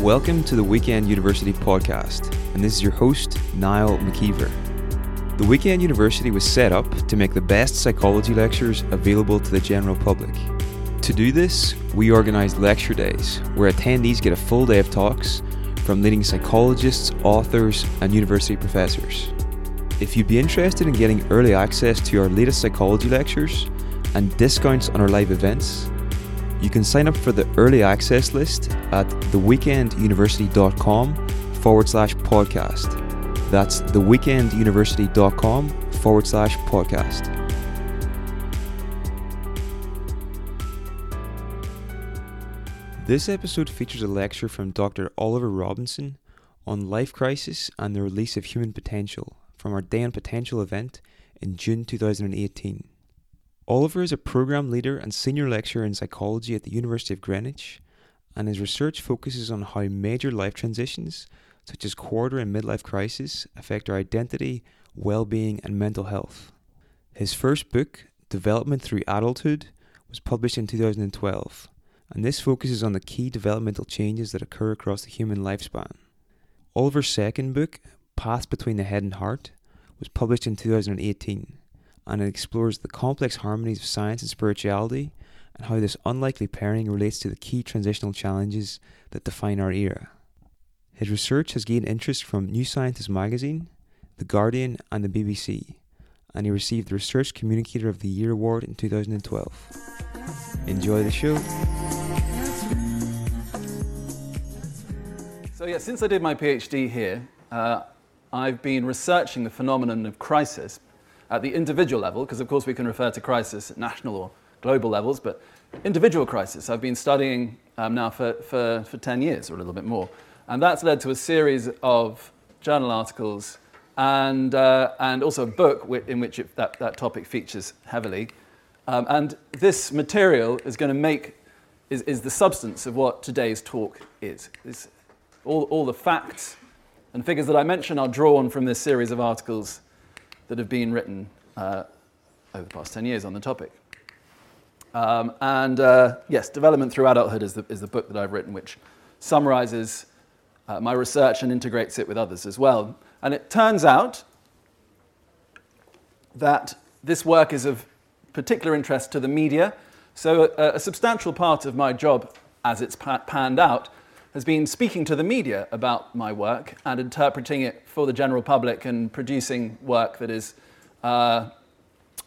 Welcome to the Weekend University podcast, and this is your host, Niall McKeever. The Weekend University was set up to make the best psychology lectures available to the general public. To do this, we organised lecture days where attendees get a full day of talks from leading psychologists, authors, and university professors. If you'd be interested in getting early access to our latest psychology lectures and discounts on our live events, you can sign up for the early access list at theweekenduniversity.com forward slash podcast. That's theweekenduniversity.com forward slash podcast. This episode features a lecture from Dr. Oliver Robinson on life crisis and the release of human potential from our Day on Potential event in June 2018. Oliver is a program leader and senior lecturer in psychology at the University of Greenwich, and his research focuses on how major life transitions, such as quarter and midlife crisis, affect our identity, well being, and mental health. His first book, Development Through Adulthood, was published in 2012, and this focuses on the key developmental changes that occur across the human lifespan. Oliver's second book, Path Between the Head and Heart, was published in 2018 and it explores the complex harmonies of science and spirituality and how this unlikely pairing relates to the key transitional challenges that define our era. His research has gained interest from New Scientist magazine, The Guardian, and the BBC, and he received the Research Communicator of the Year award in 2012. Enjoy the show. So, yeah, since I did my PhD here, uh, I've been researching the phenomenon of crisis at the individual level, because of course we can refer to crisis at national or global levels, but individual crisis I've been studying um, now for, for, for 10 years or a little bit more. And that's led to a series of journal articles and, uh, and also a book in which it, that, that topic features heavily. Um, and this material is going to make, is, is the substance of what today's talk is. all, all the facts and figures that I mention are drawn from this series of articles that have been written uh, over the past 10 years on the topic. Um, and uh, yes, Development Through Adulthood is the, is the book that I've written, which summarizes uh, my research and integrates it with others as well. And it turns out that this work is of particular interest to the media. So, a, a substantial part of my job, as it's panned out, has been speaking to the media about my work and interpreting it for the general public and producing work that is uh,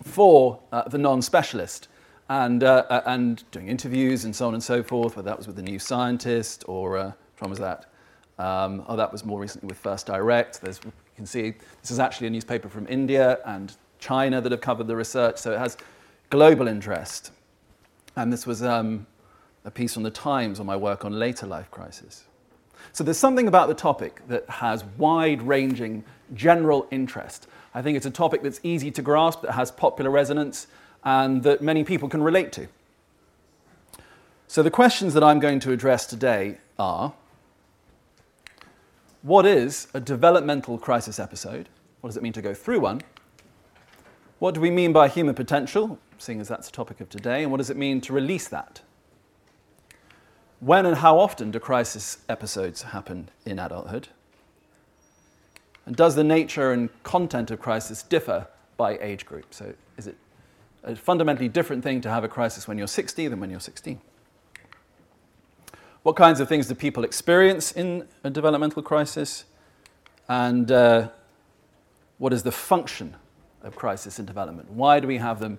for uh, the non specialist and, uh, uh, and doing interviews and so on and so forth, whether that was with the New Scientist or, uh, one was that? Um, oh, that was more recently with First Direct. There's, you can see this is actually a newspaper from India and China that have covered the research, so it has global interest. And this was um, a piece on the Times on my work on later life crisis. So there's something about the topic that has wide ranging general interest. I think it's a topic that's easy to grasp, that has popular resonance, and that many people can relate to. So the questions that I'm going to address today are What is a developmental crisis episode? What does it mean to go through one? What do we mean by human potential, seeing as that's the topic of today? And what does it mean to release that? When and how often do crisis episodes happen in adulthood? And does the nature and content of crisis differ by age group? So, is it a fundamentally different thing to have a crisis when you're 60 than when you're 16? What kinds of things do people experience in a developmental crisis? And uh, what is the function of crisis in development? Why do we have them?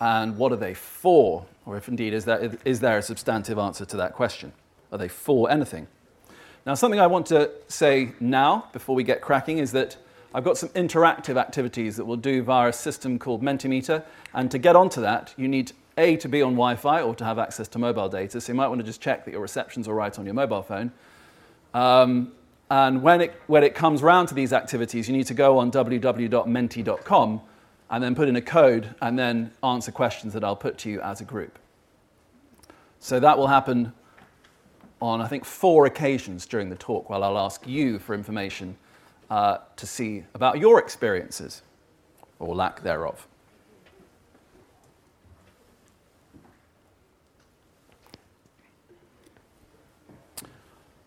And what are they for? Or if indeed, is there, is there a substantive answer to that question? Are they for anything? Now, something I want to say now, before we get cracking, is that I've got some interactive activities that we'll do via a system called Mentimeter. And to get onto that, you need A, to be on Wi Fi or to have access to mobile data. So you might want to just check that your reception's all right on your mobile phone. Um, and when it, when it comes round to these activities, you need to go on www.menti.com and then put in a code and then answer questions that I'll put to you as a group. So that will happen on, I think, four occasions during the talk while I'll ask you for information uh, to see about your experiences or lack thereof.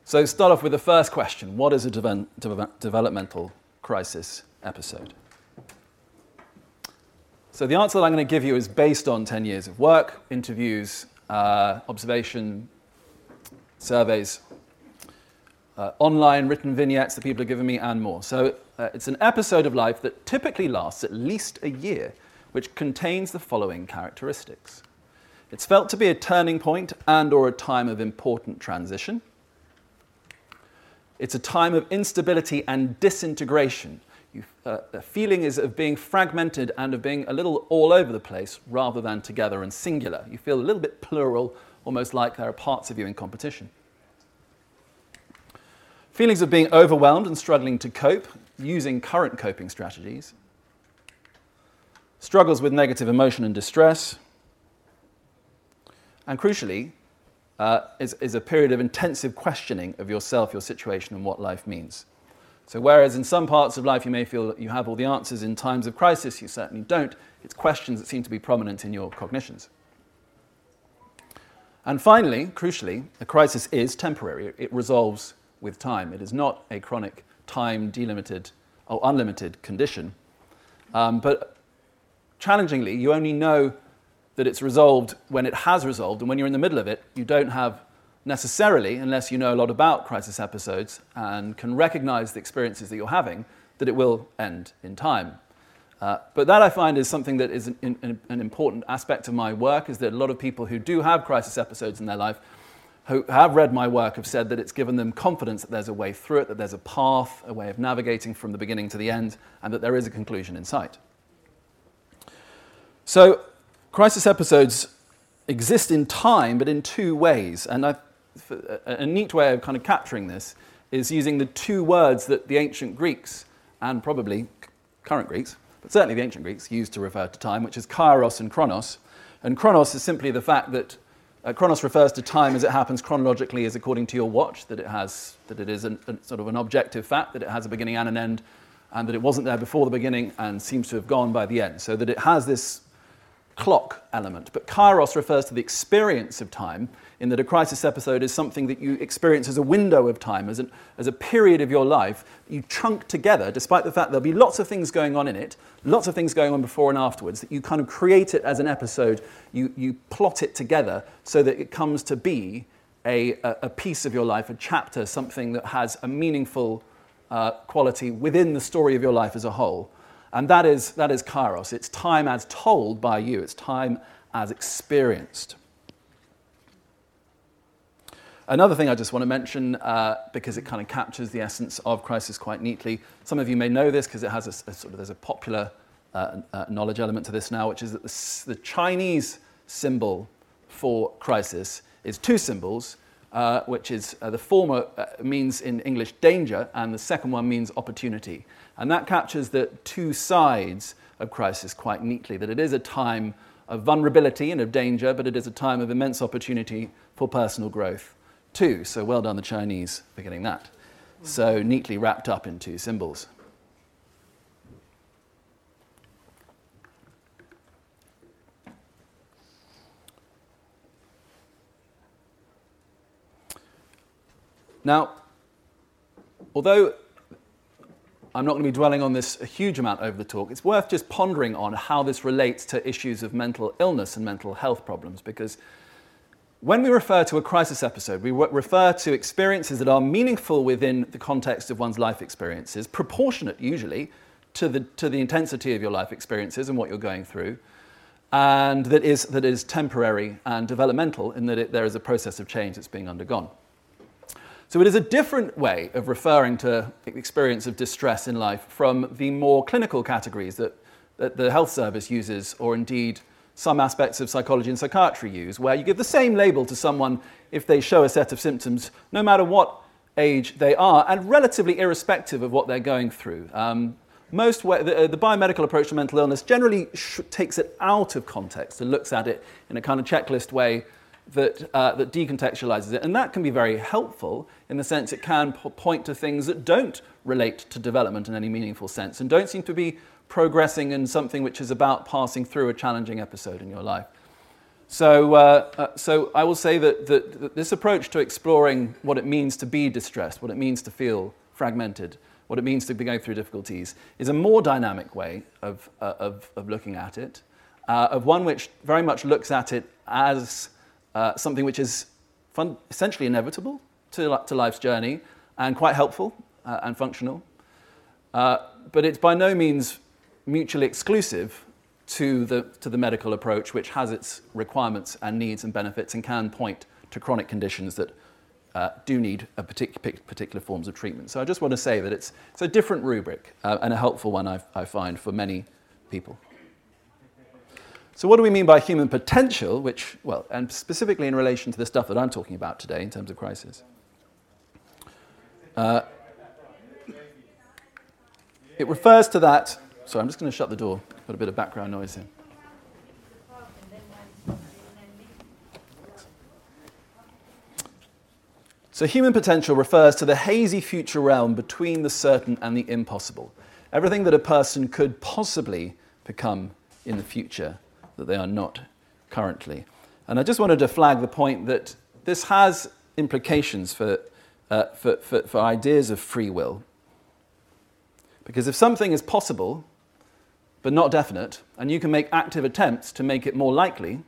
So start off with the first question What is a de- de- developmental crisis episode? So, the answer that I'm going to give you is based on 10 years of work, interviews, uh, observation, surveys, uh, online written vignettes that people have given me, and more. So, uh, it's an episode of life that typically lasts at least a year, which contains the following characteristics. It's felt to be a turning point and or a time of important transition. It's a time of instability and disintegration. Uh, the feeling is of being fragmented and of being a little all over the place rather than together and singular. You feel a little bit plural, almost like there are parts of you in competition. Feelings of being overwhelmed and struggling to cope using current coping strategies. Struggles with negative emotion and distress. And crucially, uh, is, is a period of intensive questioning of yourself, your situation, and what life means. So, whereas in some parts of life you may feel that you have all the answers in times of crisis, you certainly don't. It's questions that seem to be prominent in your cognitions. And finally, crucially, a crisis is temporary. It resolves with time. It is not a chronic, time delimited or unlimited condition. Um, but challengingly, you only know that it's resolved when it has resolved, and when you're in the middle of it, you don't have necessarily, unless you know a lot about crisis episodes and can recognize the experiences that you're having, that it will end in time. Uh, but that I find is something that is an, an, an, important aspect of my work, is that a lot of people who do have crisis episodes in their life, who have read my work, have said that it's given them confidence that there's a way through it, that there's a path, a way of navigating from the beginning to the end, and that there is a conclusion in sight. So crisis episodes exist in time, but in two ways. And I've, a neat way of kind of capturing this is using the two words that the ancient Greeks, and probably current Greeks, but certainly the ancient Greeks, used to refer to time, which is kairos and chronos. And chronos is simply the fact that uh, chronos refers to time as it happens chronologically, as according to your watch, that it has, that it is an, a, sort of an objective fact, that it has a beginning and an end, and that it wasn't there before the beginning and seems to have gone by the end. So that it has this clock element. But kairos refers to the experience of time, in that a crisis episode is something that you experience as a window of time, as, an, as a period of your life you chunk together, despite the fact there'll be lots of things going on in it, lots of things going on before and afterwards, that you kind of create it as an episode, you, you plot it together so that it comes to be a, a piece of your life, a chapter, something that has a meaningful uh, quality within the story of your life as a whole. And that is, that is kairos. It's time as told by you, it's time as experienced. Another thing I just want to mention, uh, because it kind of captures the essence of crisis quite neatly. Some of you may know this because it has a, a, sort of there's a popular uh, uh, knowledge element to this now, which is that the, the Chinese symbol for crisis is two symbols, uh, which is uh, the former uh, means in English danger, and the second one means opportunity. And that captures the two sides of crisis quite neatly that it is a time of vulnerability and of danger, but it is a time of immense opportunity for personal growth too. So well done, the Chinese, for getting that. So neatly wrapped up in two symbols. Now, although I'm not going to be dwelling on this a huge amount over the talk. It's worth just pondering on how this relates to issues of mental illness and mental health problems because when we refer to a crisis episode, we refer to experiences that are meaningful within the context of one's life experiences, proportionate usually to the, to the intensity of your life experiences and what you're going through, and that is, that is temporary and developmental in that it, there is a process of change that's being undergone. So it is a different way of referring to the experience of distress in life from the more clinical categories that, that the health service uses, or indeed some aspects of psychology and psychiatry use, where you give the same label to someone if they show a set of symptoms, no matter what age they are, and relatively irrespective of what they're going through. Um, most the, the, biomedical approach to mental illness generally sh- takes it out of context and looks at it in a kind of checklist way that, uh, that decontextualizes it. And that can be very helpful in the sense it can po- point to things that don't relate to development in any meaningful sense and don't seem to be progressing in something which is about passing through a challenging episode in your life. So, uh, uh, so I will say that, that, that, this approach to exploring what it means to be distressed, what it means to feel fragmented, what it means to be going through difficulties, is a more dynamic way of, uh, of, of, looking at it, uh, of one which very much looks at it as uh, something which is fun- essentially inevitable to, to life's journey and quite helpful uh, and functional. but it's by no means mutually exclusive to the, to the medical approach, which has its requirements and needs and benefits and can point to chronic conditions that uh, do need a partic- particular forms of treatment. So I just want to say that it's, it's a different rubric uh, and a helpful one, I, I find, for many people. So, what do we mean by human potential, which, well, and specifically in relation to the stuff that I'm talking about today in terms of crisis? Uh, it refers to that. Sorry, I'm just going to shut the door. Got a bit of background noise here. So, human potential refers to the hazy future realm between the certain and the impossible. Everything that a person could possibly become in the future that they are not currently. And I just wanted to flag the point that this has implications for, uh, for, for, for ideas of free will. Because if something is possible, but not definite, and you can make active attempts to make it more likely,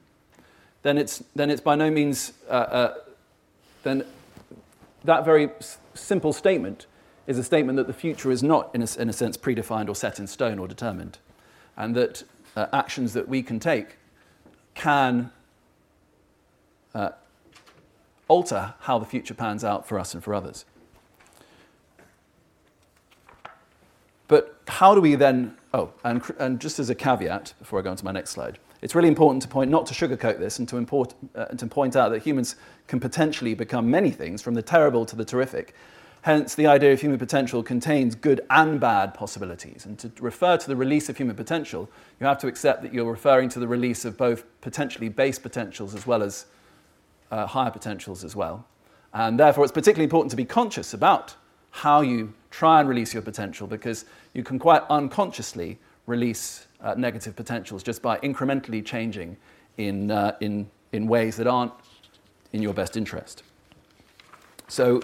then it's, then it's by no means, uh, uh, then that very s- simple statement is a statement that the future is not, in a, in a sense, predefined or set in stone or determined, and that uh, actions that we can take can uh, alter how the future pans out for us and for others. But how do we then Oh, and, and just as a caveat, before I go on to my next slide, it's really important to point not to sugarcoat this and to, import, uh, to point out that humans can potentially become many things, from the terrible to the terrific. Hence, the idea of human potential contains good and bad possibilities. And to refer to the release of human potential, you have to accept that you're referring to the release of both potentially base potentials as well as uh, higher potentials as well. And therefore, it's particularly important to be conscious about how you try and release your potential because you can quite unconsciously release uh, negative potentials just by incrementally changing in, uh, in, in ways that aren't in your best interest. So,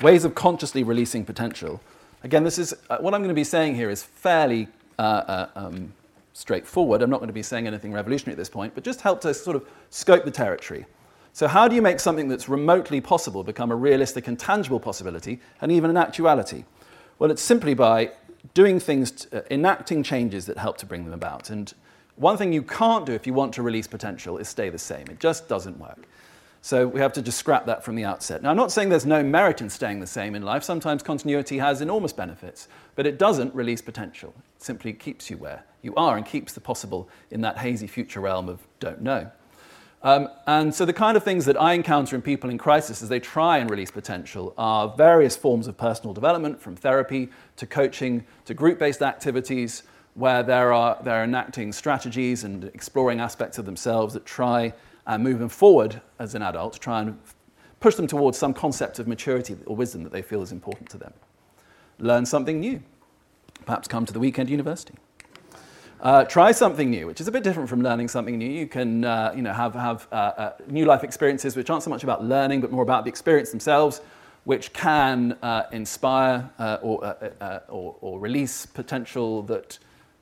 ways of consciously releasing potential. Again, this is uh, what I'm going to be saying here is fairly uh, uh, um, straightforward. I'm not going to be saying anything revolutionary at this point, but just help to sort of scope the territory. So, how do you make something that's remotely possible become a realistic and tangible possibility and even an actuality? Well, it's simply by doing things, to, uh, enacting changes that help to bring them about. And one thing you can't do if you want to release potential is stay the same. It just doesn't work. So we have to just scrap that from the outset. Now, I'm not saying there's no merit in staying the same in life. Sometimes continuity has enormous benefits, but it doesn't release potential. It simply keeps you where you are and keeps the possible in that hazy future realm of don't know. Um, and so the kind of things that I encounter in people in crisis as they try and release potential are various forms of personal development, from therapy to coaching to group-based activities, where there are, they're enacting strategies and exploring aspects of themselves that try and move them forward as an adult, try and push them towards some concept of maturity or wisdom that they feel is important to them. Learn something new. Perhaps come to the weekend university. Uh, try something new, which is a bit different from learning something new. You can uh, you know, have, have uh, uh new life experiences which aren't so much about learning, but more about the experience themselves, which can uh, inspire uh, or, or, or, release potential that,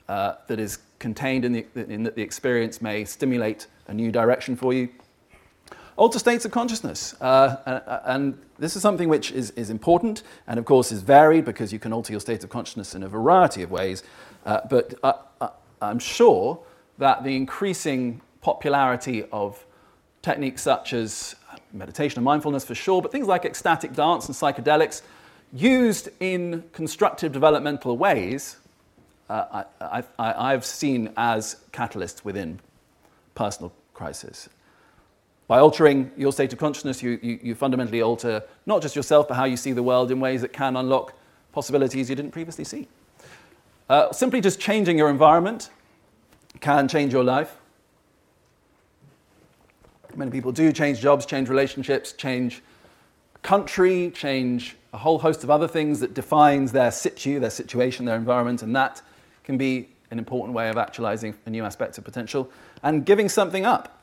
that is contained in, the, in that the experience may stimulate a new direction for you. Alter states of consciousness. Uh, uh, and this is something which is, is important and, of course, is varied because you can alter your state of consciousness in a variety of ways. Uh, but I'm sure that the increasing popularity of techniques such as meditation and mindfulness for sure, but things like ecstatic dance and psychedelics used in constructive developmental ways, uh, I, have seen as catalysts within personal crisis. By altering your state of consciousness, you, you, you fundamentally alter not just yourself, but how you see the world in ways that can unlock possibilities you didn't previously see. Uh, simply just changing your environment can change your life. Many people do change jobs, change relationships, change country, change a whole host of other things that defines their situ, their situation, their environment, and that can be an important way of actualizing a new aspect of potential and giving something up.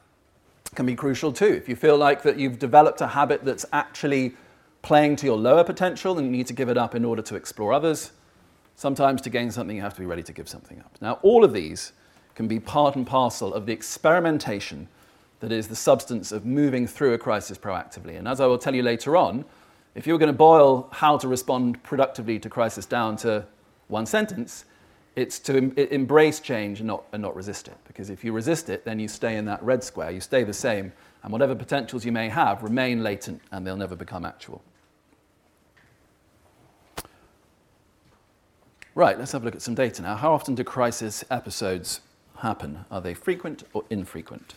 can be crucial too. If you feel like that you've developed a habit that's actually playing to your lower potential and you need to give it up in order to explore others, sometimes to gain something you have to be ready to give something up. Now, all of these can be part and parcel of the experimentation that is the substance of moving through a crisis proactively. And as I will tell you later on, if you were going to boil how to respond productively to crisis down to one sentence, it's to em- embrace change and not, and not resist it. Because if you resist it, then you stay in that red square, you stay the same, and whatever potentials you may have remain latent and they'll never become actual. Right, let's have a look at some data now. How often do crisis episodes happen? Are they frequent or infrequent?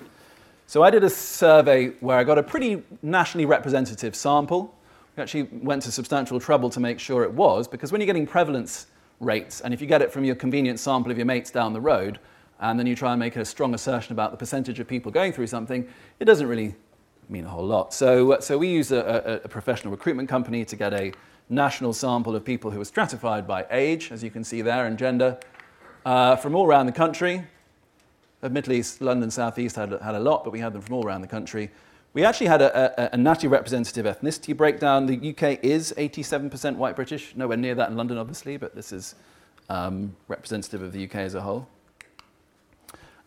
So I did a survey where I got a pretty nationally representative sample. We actually went to substantial trouble to make sure it was, because when you're getting prevalence rates, and if you get it from your convenient sample of your mates down the road, and then you try and make a strong assertion about the percentage of people going through something, it doesn't really mean a whole lot. So, uh, so we use a, a, a professional recruitment company to get a national sample of people who are stratified by age, as you can see there, and gender, uh, from all around the country. Admittedly, London South East had, had a lot, but we had them from all around the country. We actually had a, a, a representative ethnicity breakdown. The UK is 87% white British, nowhere near that in London, obviously, but this is um, representative of the UK as a whole.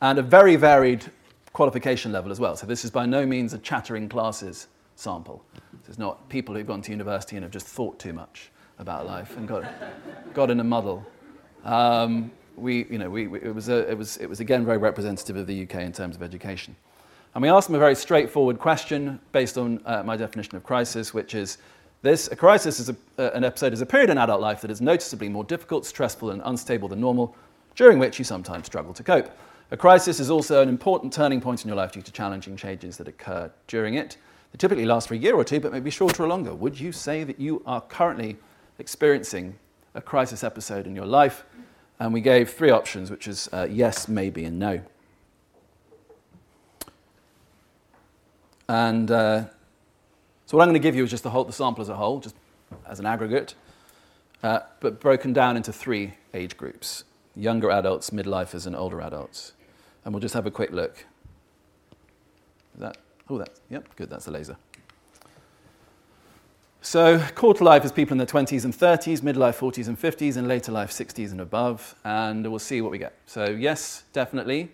And a very varied qualification level as well. So this is by no means a chattering classes sample. This is not people who've gone to university and have just thought too much about life and got, got in a muddle. Um, we, you know, we, we, it, was a, it, was, it was again very representative of the UK in terms of education. And we asked them a very straightforward question based on uh, my definition of crisis, which is this a crisis is a, uh, an episode is a period in adult life that is noticeably more difficult, stressful, and unstable than normal, during which you sometimes struggle to cope. A crisis is also an important turning point in your life due to challenging changes that occur during it. They typically last for a year or two, but maybe shorter or longer. Would you say that you are currently experiencing a crisis episode in your life? And we gave three options, which is uh, yes, maybe, and no. And uh, so what I'm going to give you is just the, whole, the sample as a whole, just as an aggregate, uh, but broken down into three age groups younger adults, midlifers, and older adults. And we'll just have a quick look. Is that, oh, that's, yep, good, that's a laser. So, quarter life is people in their 20s and 30s, midlife 40s and 50s, and later life 60s and above. And we'll see what we get. So, yes, definitely.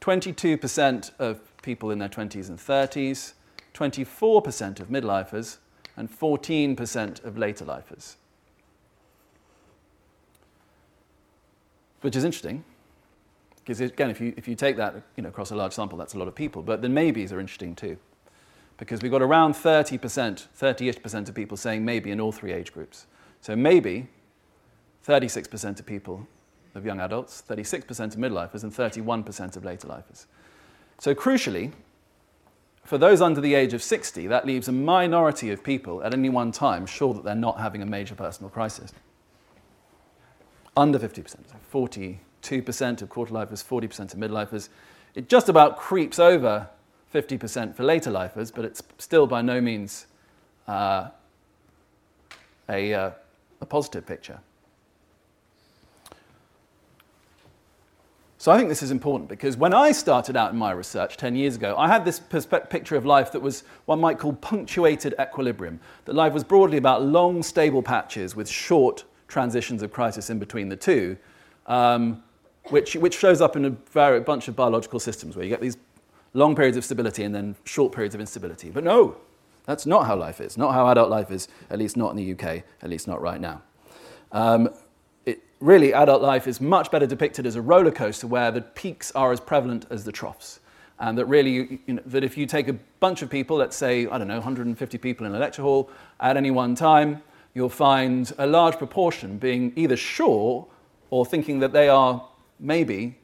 22% of people in their 20s and 30s, 24% of midlifers, and 14% of later lifers. Which is interesting, because again, if you, if you take that you know, across a large sample, that's a lot of people. But the maybes are interesting too, because we've got around 30%, 30-ish percent of people saying maybe in all three age groups. So maybe 36% of people of young adults, 36% of midlifers, and 31% of later lifers. So, crucially, for those under the age of 60, that leaves a minority of people at any one time sure that they're not having a major personal crisis. Under 50%, so 42% of quarter lifers, 40% of midlifers. It just about creeps over 50% for later lifers, but it's still by no means uh, a, uh, a positive picture. So I think this is important because when I started out in my research 10 years ago, I had this picture of life that was one might call punctuated equilibrium. That life was broadly about long, stable patches with short transitions of crisis in between the two, um, which, which shows up in a very, bunch of biological systems where you get these long periods of stability and then short periods of instability. But no, that's not how life is, not how adult life is, at least not in the UK, at least not right now. Um, really, adult life is much better depicted as a roller coaster where the peaks are as prevalent as the troughs. And that really, you know, that if you take a bunch of people, let's say, I don't know, 150 people in a lecture hall at any one time, you'll find a large proportion being either sure or thinking that they are maybe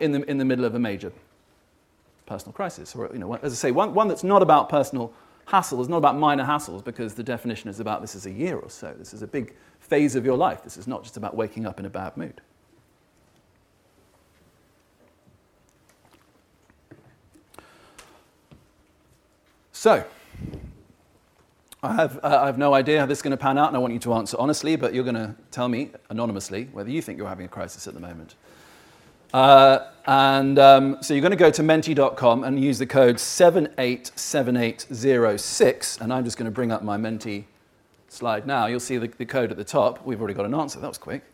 in the, in the middle of a major personal crisis. Or, you know, as I say, one, one that's not about personal hassle, is not about minor hassles because the definition is about this is a year or so. This is a big phase of your life. This is not just about waking up in a bad mood. So, I have, uh, I have no idea how this is going to pan out, and I want you to answer honestly, but you're going to tell me anonymously whether you think you're having a crisis at the moment. Uh, and um, so you're going to go to menti.com and use the code 787806. And I'm just going to bring up my Menti slide now. You'll see the, the code at the top. We've already got an answer. That was quick.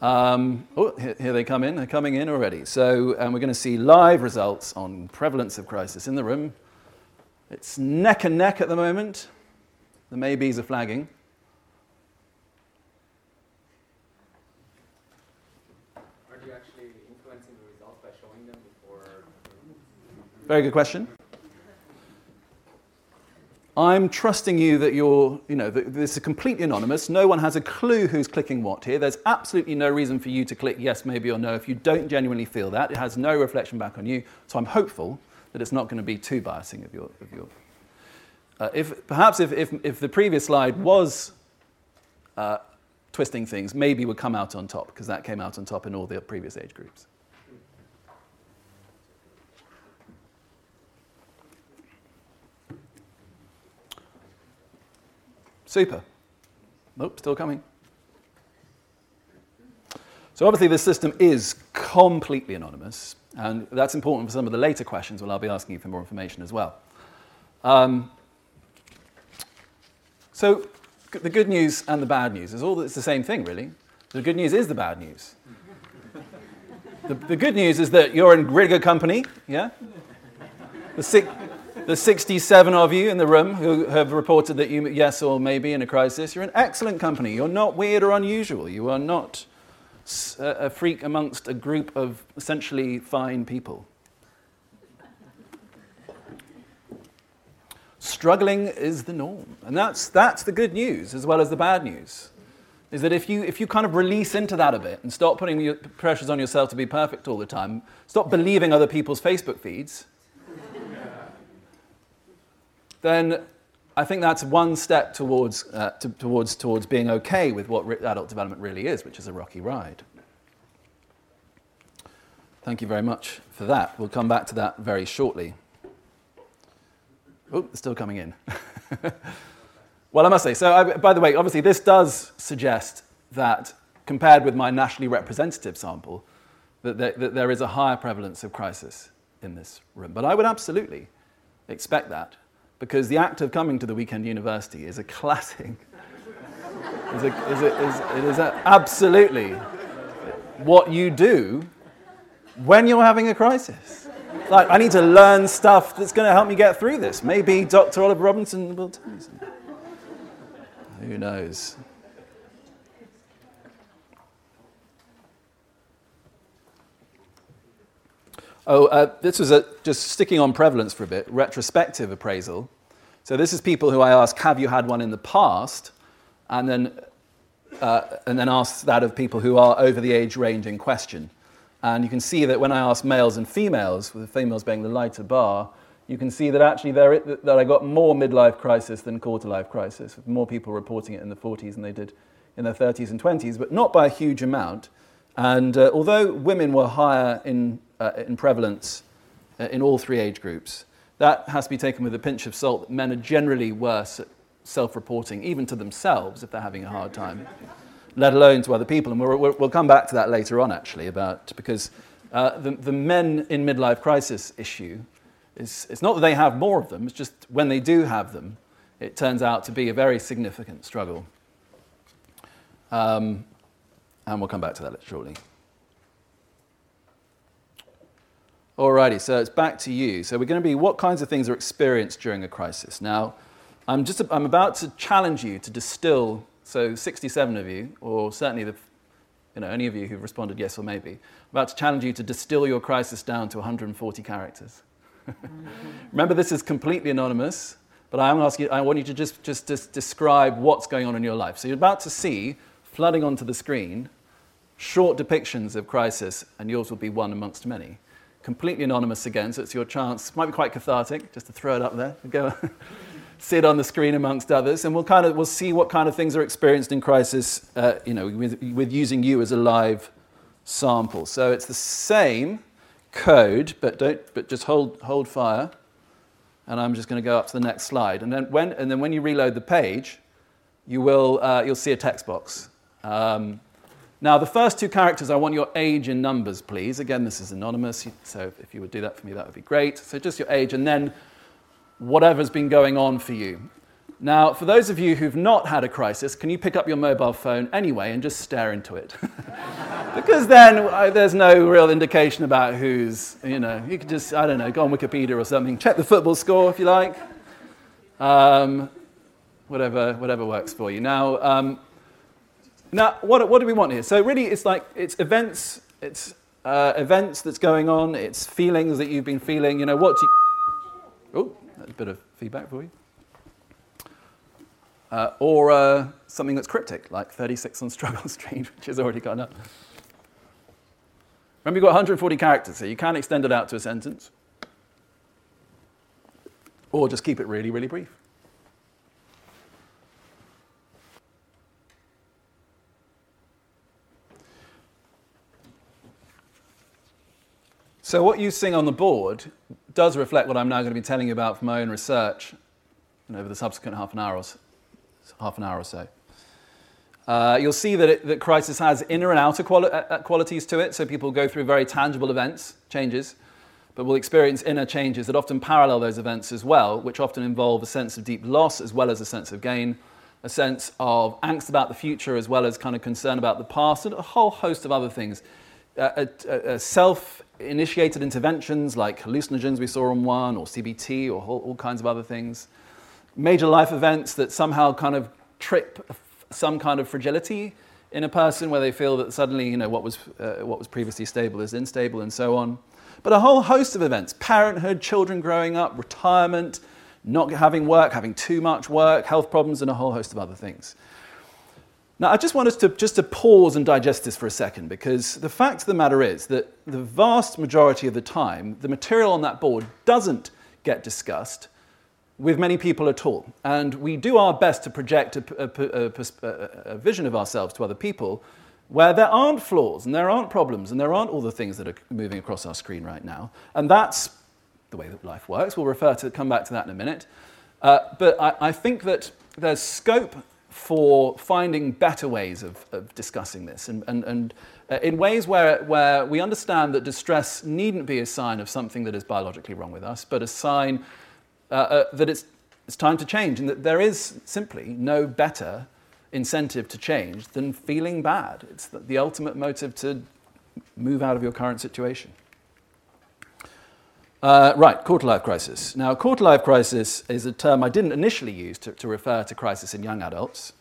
Um, oh, here, here, they come in. They're coming in already. So we're going to see live results on prevalence of crisis in the room. It's neck and neck at the moment. The maybes are flagging. Very good question. I'm trusting you that you're, you know, this is completely anonymous. No one has a clue who's clicking what here. There's absolutely no reason for you to click yes, maybe, or no if you don't genuinely feel that. It has no reflection back on you. So I'm hopeful that it's not going to be too biasing of your. Of your uh, if, perhaps if, if, if the previous slide was uh, twisting things, maybe would come out on top, because that came out on top in all the previous age groups. Super. Nope, still coming. So obviously this system is completely anonymous, and that's important for some of the later questions where I'll be asking you for more information as well. Um, so the good news and the bad news is all it's the same thing, really. The good news is the bad news. the, the good news is that you're in really good company, yeah? The, sick, the 67 of you in the room who have reported that you, yes or maybe in a crisis, you're in excellent company. You're not weird or unusual. You are not a freak amongst a group of essentially fine people. Struggling is the norm. And that's, that's the good news as well as the bad news. Is that if you, if you kind of release into that a bit and stop putting pressures on yourself to be perfect all the time, stop believing other people's Facebook feeds, then I think that's one step towards, uh, to, towards, towards being okay with what re- adult development really is, which is a rocky ride. Thank you very much for that. We'll come back to that very shortly. Oh, it's still coming in. well, I must say, so I, by the way, obviously, this does suggest that compared with my nationally representative sample, that there, that there is a higher prevalence of crisis in this room. But I would absolutely expect that because the act of coming to the weekend university is a classic. is a, is a, is, it is a, absolutely what you do when you're having a crisis. Like, I need to learn stuff that's going to help me get through this. Maybe Dr. Oliver Robinson will tell me something. Who knows? Oh, uh, this was a, just sticking on prevalence for a bit, retrospective appraisal. So this is people who I ask, have you had one in the past? And then, uh, and then ask that of people who are over the age range in question. And you can see that when I ask males and females, with the females being the lighter bar, you can see that actually there, that I got more midlife crisis than quarter life crisis, with more people reporting it in the 40s than they did in their 30s and 20s, but not by a huge amount. And uh, although women were higher in, uh, in prevalence uh, in all three age groups, that has to be taken with a pinch of salt. Men are generally worse at self reporting, even to themselves if they're having a hard time, let alone to other people. And we'll, we'll come back to that later on, actually, about because uh, the, the men in midlife crisis issue is it's not that they have more of them, it's just when they do have them, it turns out to be a very significant struggle. Um, and we'll come back to that shortly. Alrighty, so it's back to you. So we're going to be what kinds of things are experienced during a crisis. Now, I'm just I'm about to challenge you to distill. So 67 of you, or certainly the, you know, any of you who've responded yes or maybe, I'm about to challenge you to distill your crisis down to 140 characters. Remember, this is completely anonymous, but I am asking. I want you to just, just just describe what's going on in your life. So you're about to see flooding onto the screen short depictions of crisis, and yours will be one amongst many. Completely anonymous again, so it's your chance. Might be quite cathartic just to throw it up there go sit on the screen amongst others, and we'll kind of we'll see what kind of things are experienced in crisis, uh, you know, with, with using you as a live sample. So it's the same code, but don't but just hold hold fire. And I'm just going to go up to the next slide, and then when and then when you reload the page, you will uh, you'll see a text box. Um, Now, the first two characters, I want your age in numbers, please. Again, this is anonymous, so if you would do that for me, that would be great. So just your age, and then whatever's been going on for you. Now, for those of you who've not had a crisis, can you pick up your mobile phone anyway and just stare into it? because then uh, there's no real indication about who's, you know, you could just, I don't know, go on Wikipedia or something, check the football score if you like. Um, whatever, whatever works for you. Now, um, now what, what do we want here? So really, it's like, it's events, it's uh, events that's going on, it's feelings that you've been feeling, you know, what do you, oh, that's a bit of feedback for you uh, or uh, something that's cryptic, like 36 on Struggle Street, which has already gone up. Remember, you've got 140 characters, so you can extend it out to a sentence, or just keep it really, really brief. So, what you sing on the board does reflect what I'm now going to be telling you about from my own research and over the subsequent half an hour or so half an hour or so. Uh, you'll see that, it, that crisis has inner and outer quali- uh, uh, qualities to it. So people go through very tangible events, changes, but will experience inner changes that often parallel those events as well, which often involve a sense of deep loss as well as a sense of gain, a sense of angst about the future as well as kind of concern about the past, and a whole host of other things. Uh, uh, self initiated interventions like hallucinogens we saw on one, or CBT, or all, all kinds of other things major life events that somehow kind of trip some kind of fragility in a person where they feel that suddenly you know, what, was, uh, what was previously stable is unstable and so on. But a whole host of events parenthood, children growing up, retirement, not having work, having too much work, health problems, and a whole host of other things. Now, I just want us to just to pause and digest this for a second because the fact of the matter is that the vast majority of the time, the material on that board doesn't get discussed with many people at all. And we do our best to project a, a, a, a, vision of ourselves to other people where there aren't flaws and there aren't problems and there aren't all the things that are moving across our screen right now. And that's the way that life works. We'll refer to come back to that in a minute. Uh, but I, I, think that there's scope for finding better ways of, of discussing this and, and, and uh, in ways where, where we understand that distress needn't be a sign of something that is biologically wrong with us, but a sign uh, uh, that it's, it's time to change and that there is simply no better incentive to change than feeling bad. It's the, the ultimate motive to move out of your current situation. Uh, right, quarter life crisis. Now, quarter life crisis is a term I didn't initially use to, to refer to crisis in young adults.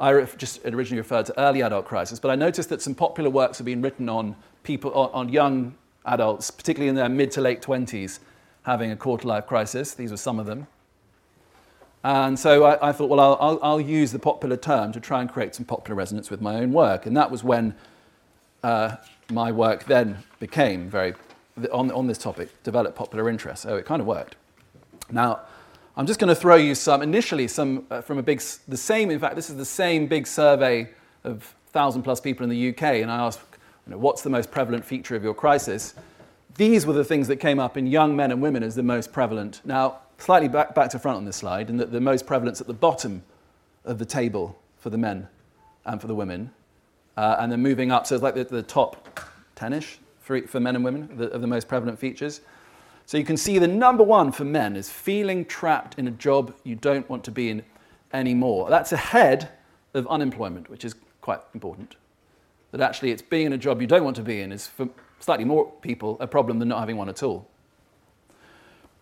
I just originally referred to early adult crisis, but I noticed that some popular works have been written on people, on, on young adults, particularly in their mid to late 20s, having a quarter life crisis. These were some of them. And so I, I thought, well, I'll, I'll, I'll, use the popular term to try and create some popular resonance with my own work. And that was when uh, my work then became very, on, on this topic, develop popular interest. So it kind of worked. Now, I'm just going to throw you some, initially, some uh, from a big, the same, in fact, this is the same big survey of 1,000 plus people in the UK. And I asked, you know, what's the most prevalent feature of your crisis? these were the things that came up in young men and women as the most prevalent. Now, slightly back, back to front on this slide, and the most prevalence at the bottom of the table for the men and for the women. Uh, and then moving up, so it's like the, the top 10 ish for, for men and women the, of the most prevalent features. So you can see the number one for men is feeling trapped in a job you don't want to be in anymore. That's ahead of unemployment, which is quite important. That actually it's being in a job you don't want to be in is for slightly more people a problem than not having one at all.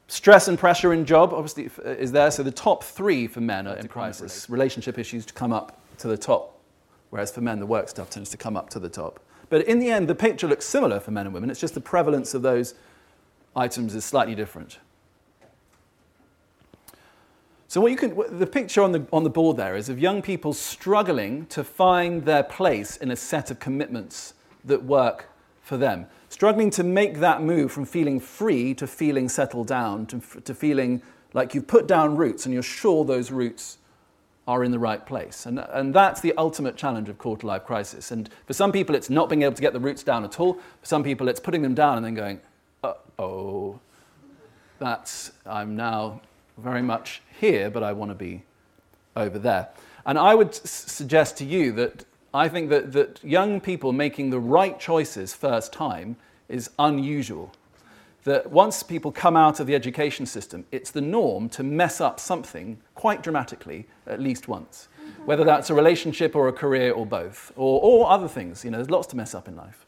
Stress and pressure in job obviously uh, is there. So the top three for men are in crisis. Relationship issues to come up to the top, whereas for men the work stuff tends to come up to the top. But in the end, the picture looks similar for men and women. It's just the prevalence of those items is slightly different. So what you can, the picture on the, on the board there is of young people struggling to find their place in a set of commitments that work for them. Struggling to make that move from feeling free to feeling settled down, to, to feeling like you've put down roots and you're sure those roots are in the right place. And, and that's the ultimate challenge of quarter life crisis. And for some people, it's not being able to get the roots down at all. For some people, it's putting them down and then going, oh, that's, I'm now very much here, but I want to be over there. And I would s- suggest to you that I think that, that young people making the right choices first time is unusual. That once people come out of the education system, it's the norm to mess up something quite dramatically at least once, whether that's a relationship or a career or both, or, or other things. You know, there's lots to mess up in life.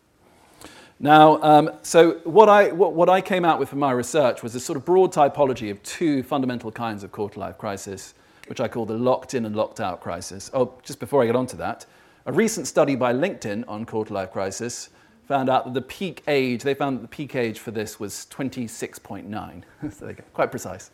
Now, um, so what I, what, what I came out with from my research was this sort of broad typology of two fundamental kinds of quarter life crisis, which I call the locked in and locked out crisis. Oh, just before I get on to that, a recent study by LinkedIn on quarter life crisis found out that the peak age, they found that the peak age for this was 26.9. so they quite precise.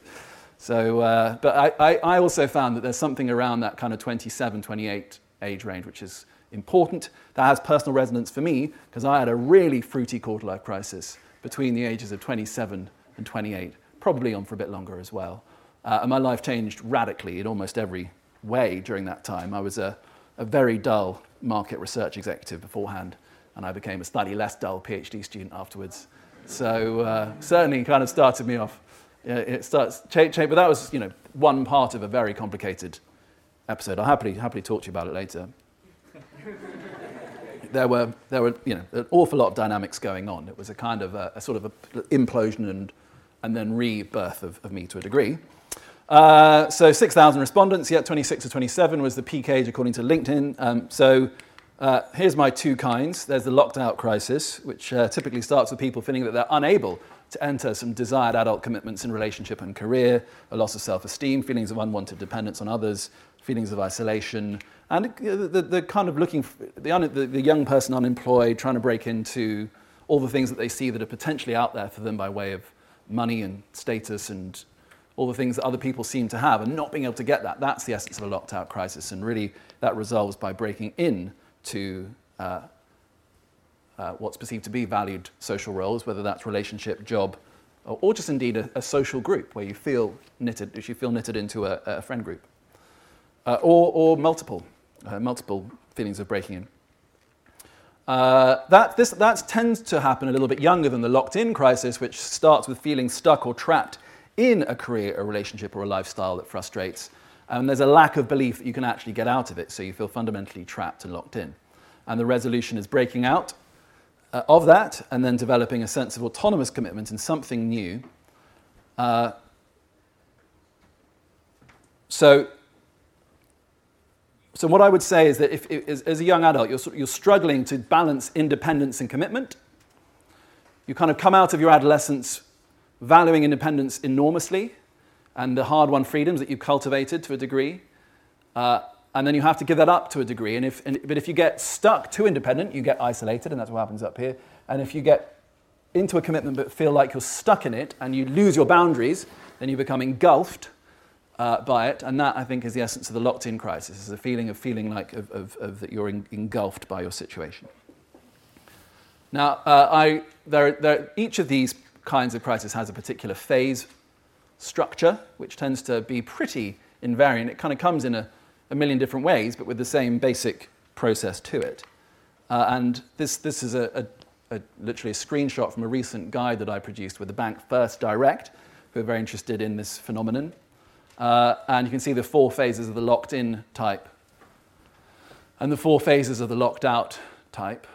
So, uh, but I, I, I, also found that there's something around that kind of 27, 28 age range, which is important. That has personal resonance for me because I had a really fruity quarter life crisis between the ages of 27 and 28, probably on for a bit longer as well. Uh, and my life changed radically in almost every way during that time. I was a, a very dull market research executive beforehand, and I became a slightly less dull PhD student afterwards. So uh, certainly kind of started me off. it starts change, change, but that was you know one part of a very complicated episode. I'll happily happily talk to you about it later. there were there were you know an awful lot of dynamics going on. It was a kind of a, a sort of a implosion and and then rebirth of, of me to a degree. Uh, so 6,000 respondents, yet 26 to 27 was the peak age according to LinkedIn. Um, so uh, here's my two kinds. There's the locked out crisis, which uh, typically starts with people feeling that they're unable to enter some desired adult commitments in relationship and career, a loss of self esteem, feelings of unwanted dependence on others, feelings of isolation, and the, the, the kind of looking, the, un, the, the young person unemployed, trying to break into all the things that they see that are potentially out there for them by way of money and status and all the things that other people seem to have and not being able to get that. That's the essence of a locked out crisis. And really, that resolves by breaking in to uh, uh, what's perceived to be valued social roles, whether that's relationship, job, or, or just indeed a, a, social group where you feel knitted, you feel knitted into a, a friend group, uh, or, or multiple, uh, multiple feelings of breaking in. Uh, that, this, that tends to happen a little bit younger than the locked in crisis, which starts with feeling stuck or trapped in a career, a relationship, or a lifestyle that frustrates. And there's a lack of belief that you can actually get out of it, so you feel fundamentally trapped and locked in. And the resolution is breaking out uh, of that and then developing a sense of autonomous commitment in something new. Uh, so, so what I would say is that if, if as, a young adult you're, you're struggling to balance independence and commitment, you kind of come out of your adolescence valuing independence enormously and the hard won freedoms that you've cultivated to a degree. Uh, and then you have to give that up to a degree. And if, and, but if you get stuck too independent, you get isolated, and that's what happens up here. And if you get into a commitment but feel like you're stuck in it and you lose your boundaries, then you become engulfed uh, by it. And that, I think, is the essence of the locked in crisis, is a feeling of feeling like of, of, of that you're in, engulfed by your situation. Now, uh, I, there, there, each of these kinds of crisis has a particular phase structure, which tends to be pretty invariant. It kind of comes in a, a million different ways, but with the same basic process to it. Uh, and this, this is a, a, a, literally a screenshot from a recent guide that I produced with the bank First Direct, who are very interested in this phenomenon. Uh, and you can see the four phases of the locked in type and the four phases of the locked out type.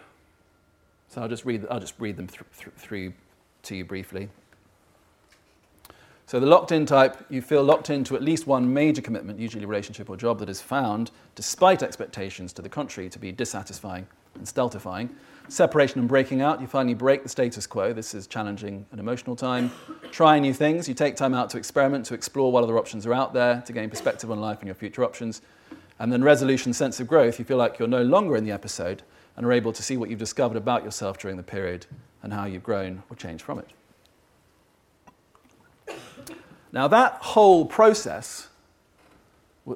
So I'll just read, I'll just read them th- th- through to you briefly. So, the locked in type, you feel locked into at least one major commitment, usually relationship or job, that is found, despite expectations to the contrary, to be dissatisfying and stultifying. Separation and breaking out, you finally break the status quo. This is challenging and emotional time. Trying new things, you take time out to experiment, to explore what other options are out there, to gain perspective on life and your future options. And then resolution, sense of growth, you feel like you're no longer in the episode and are able to see what you've discovered about yourself during the period and how you've grown or changed from it. Now, that whole process,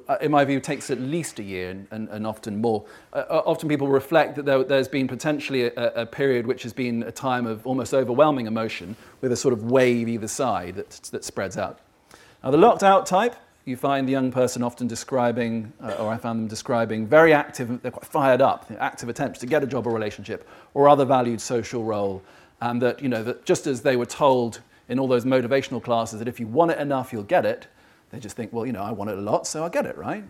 uh, in my view, takes at least a year and, and, and often more. Uh, uh, often people reflect that there, has been potentially a, a, period which has been a time of almost overwhelming emotion with a sort of wave either side that, that spreads out. Now, the locked out type, you find the young person often describing, uh, or I found them describing, very active, they're quite fired up, active attempts to get a job or relationship or other valued social role. And that, you know, that just as they were told in all those motivational classes that if you want it enough, you'll get it, they just think, well, you know, I want it a lot, so I'll get it, right?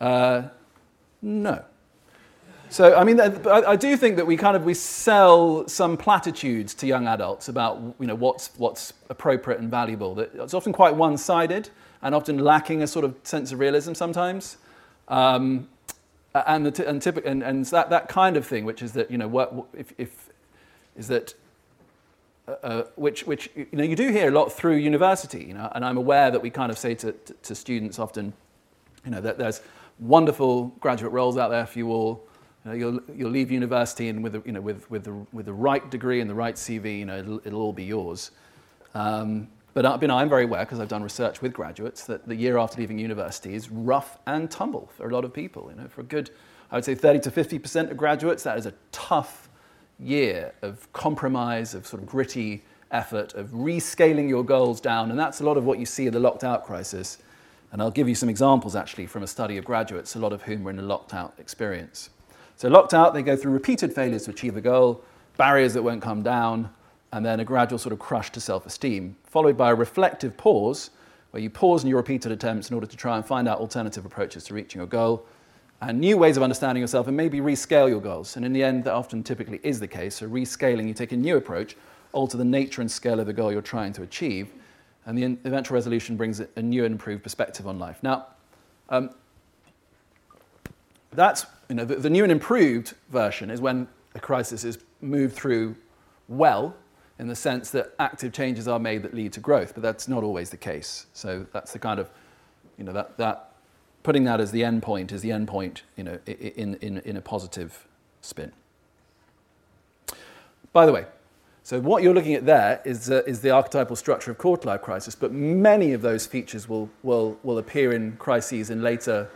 Uh, no. So, I mean, I, do think that we kind of we sell some platitudes to young adults about you know what's what's appropriate and valuable. That it's often quite one-sided and often lacking a sort of sense of realism sometimes. Um, and, the and, typic- and, and that, that kind of thing, which is that, you know, what, if, if, is that, uh, which, which, you know, you do hear a lot through university, you know, and I'm aware that we kind of say to, to, to students often, you know, that there's wonderful graduate roles out there for you all, you know, you'll, you'll leave university and with, you know, with, with, the, with the right degree and the right CV, you know, it'll, it'll all be yours. Um, but I, you know, I'm very aware, because I've done research with graduates, that the year after leaving university is rough and tumble for a lot of people. You know, for a good, I would say 30 to 50% of graduates, that is a tough year of compromise, of sort of gritty effort, of rescaling your goals down. And that's a lot of what you see in the locked out crisis. And I'll give you some examples actually from a study of graduates, a lot of whom were in a locked out experience. So, locked out, they go through repeated failures to achieve a goal, barriers that won't come down, and then a gradual sort of crush to self esteem, followed by a reflective pause, where you pause in your repeated attempts in order to try and find out alternative approaches to reaching your goal and new ways of understanding yourself and maybe rescale your goals. And in the end, that often typically is the case. So, rescaling, you take a new approach, alter the nature and scale of the goal you're trying to achieve, and the eventual resolution brings a new and improved perspective on life. Now, um, that's you know, the, the new and improved version is when a crisis is moved through well, in the sense that active changes are made that lead to growth, but that's not always the case. So that's the kind of, you know, that, that putting that as the end point is the end point, you know, in, in, in a positive spin. By the way, so what you're looking at there is, uh, is the archetypal structure of quarter life crisis, but many of those features will, will, will appear in crises in later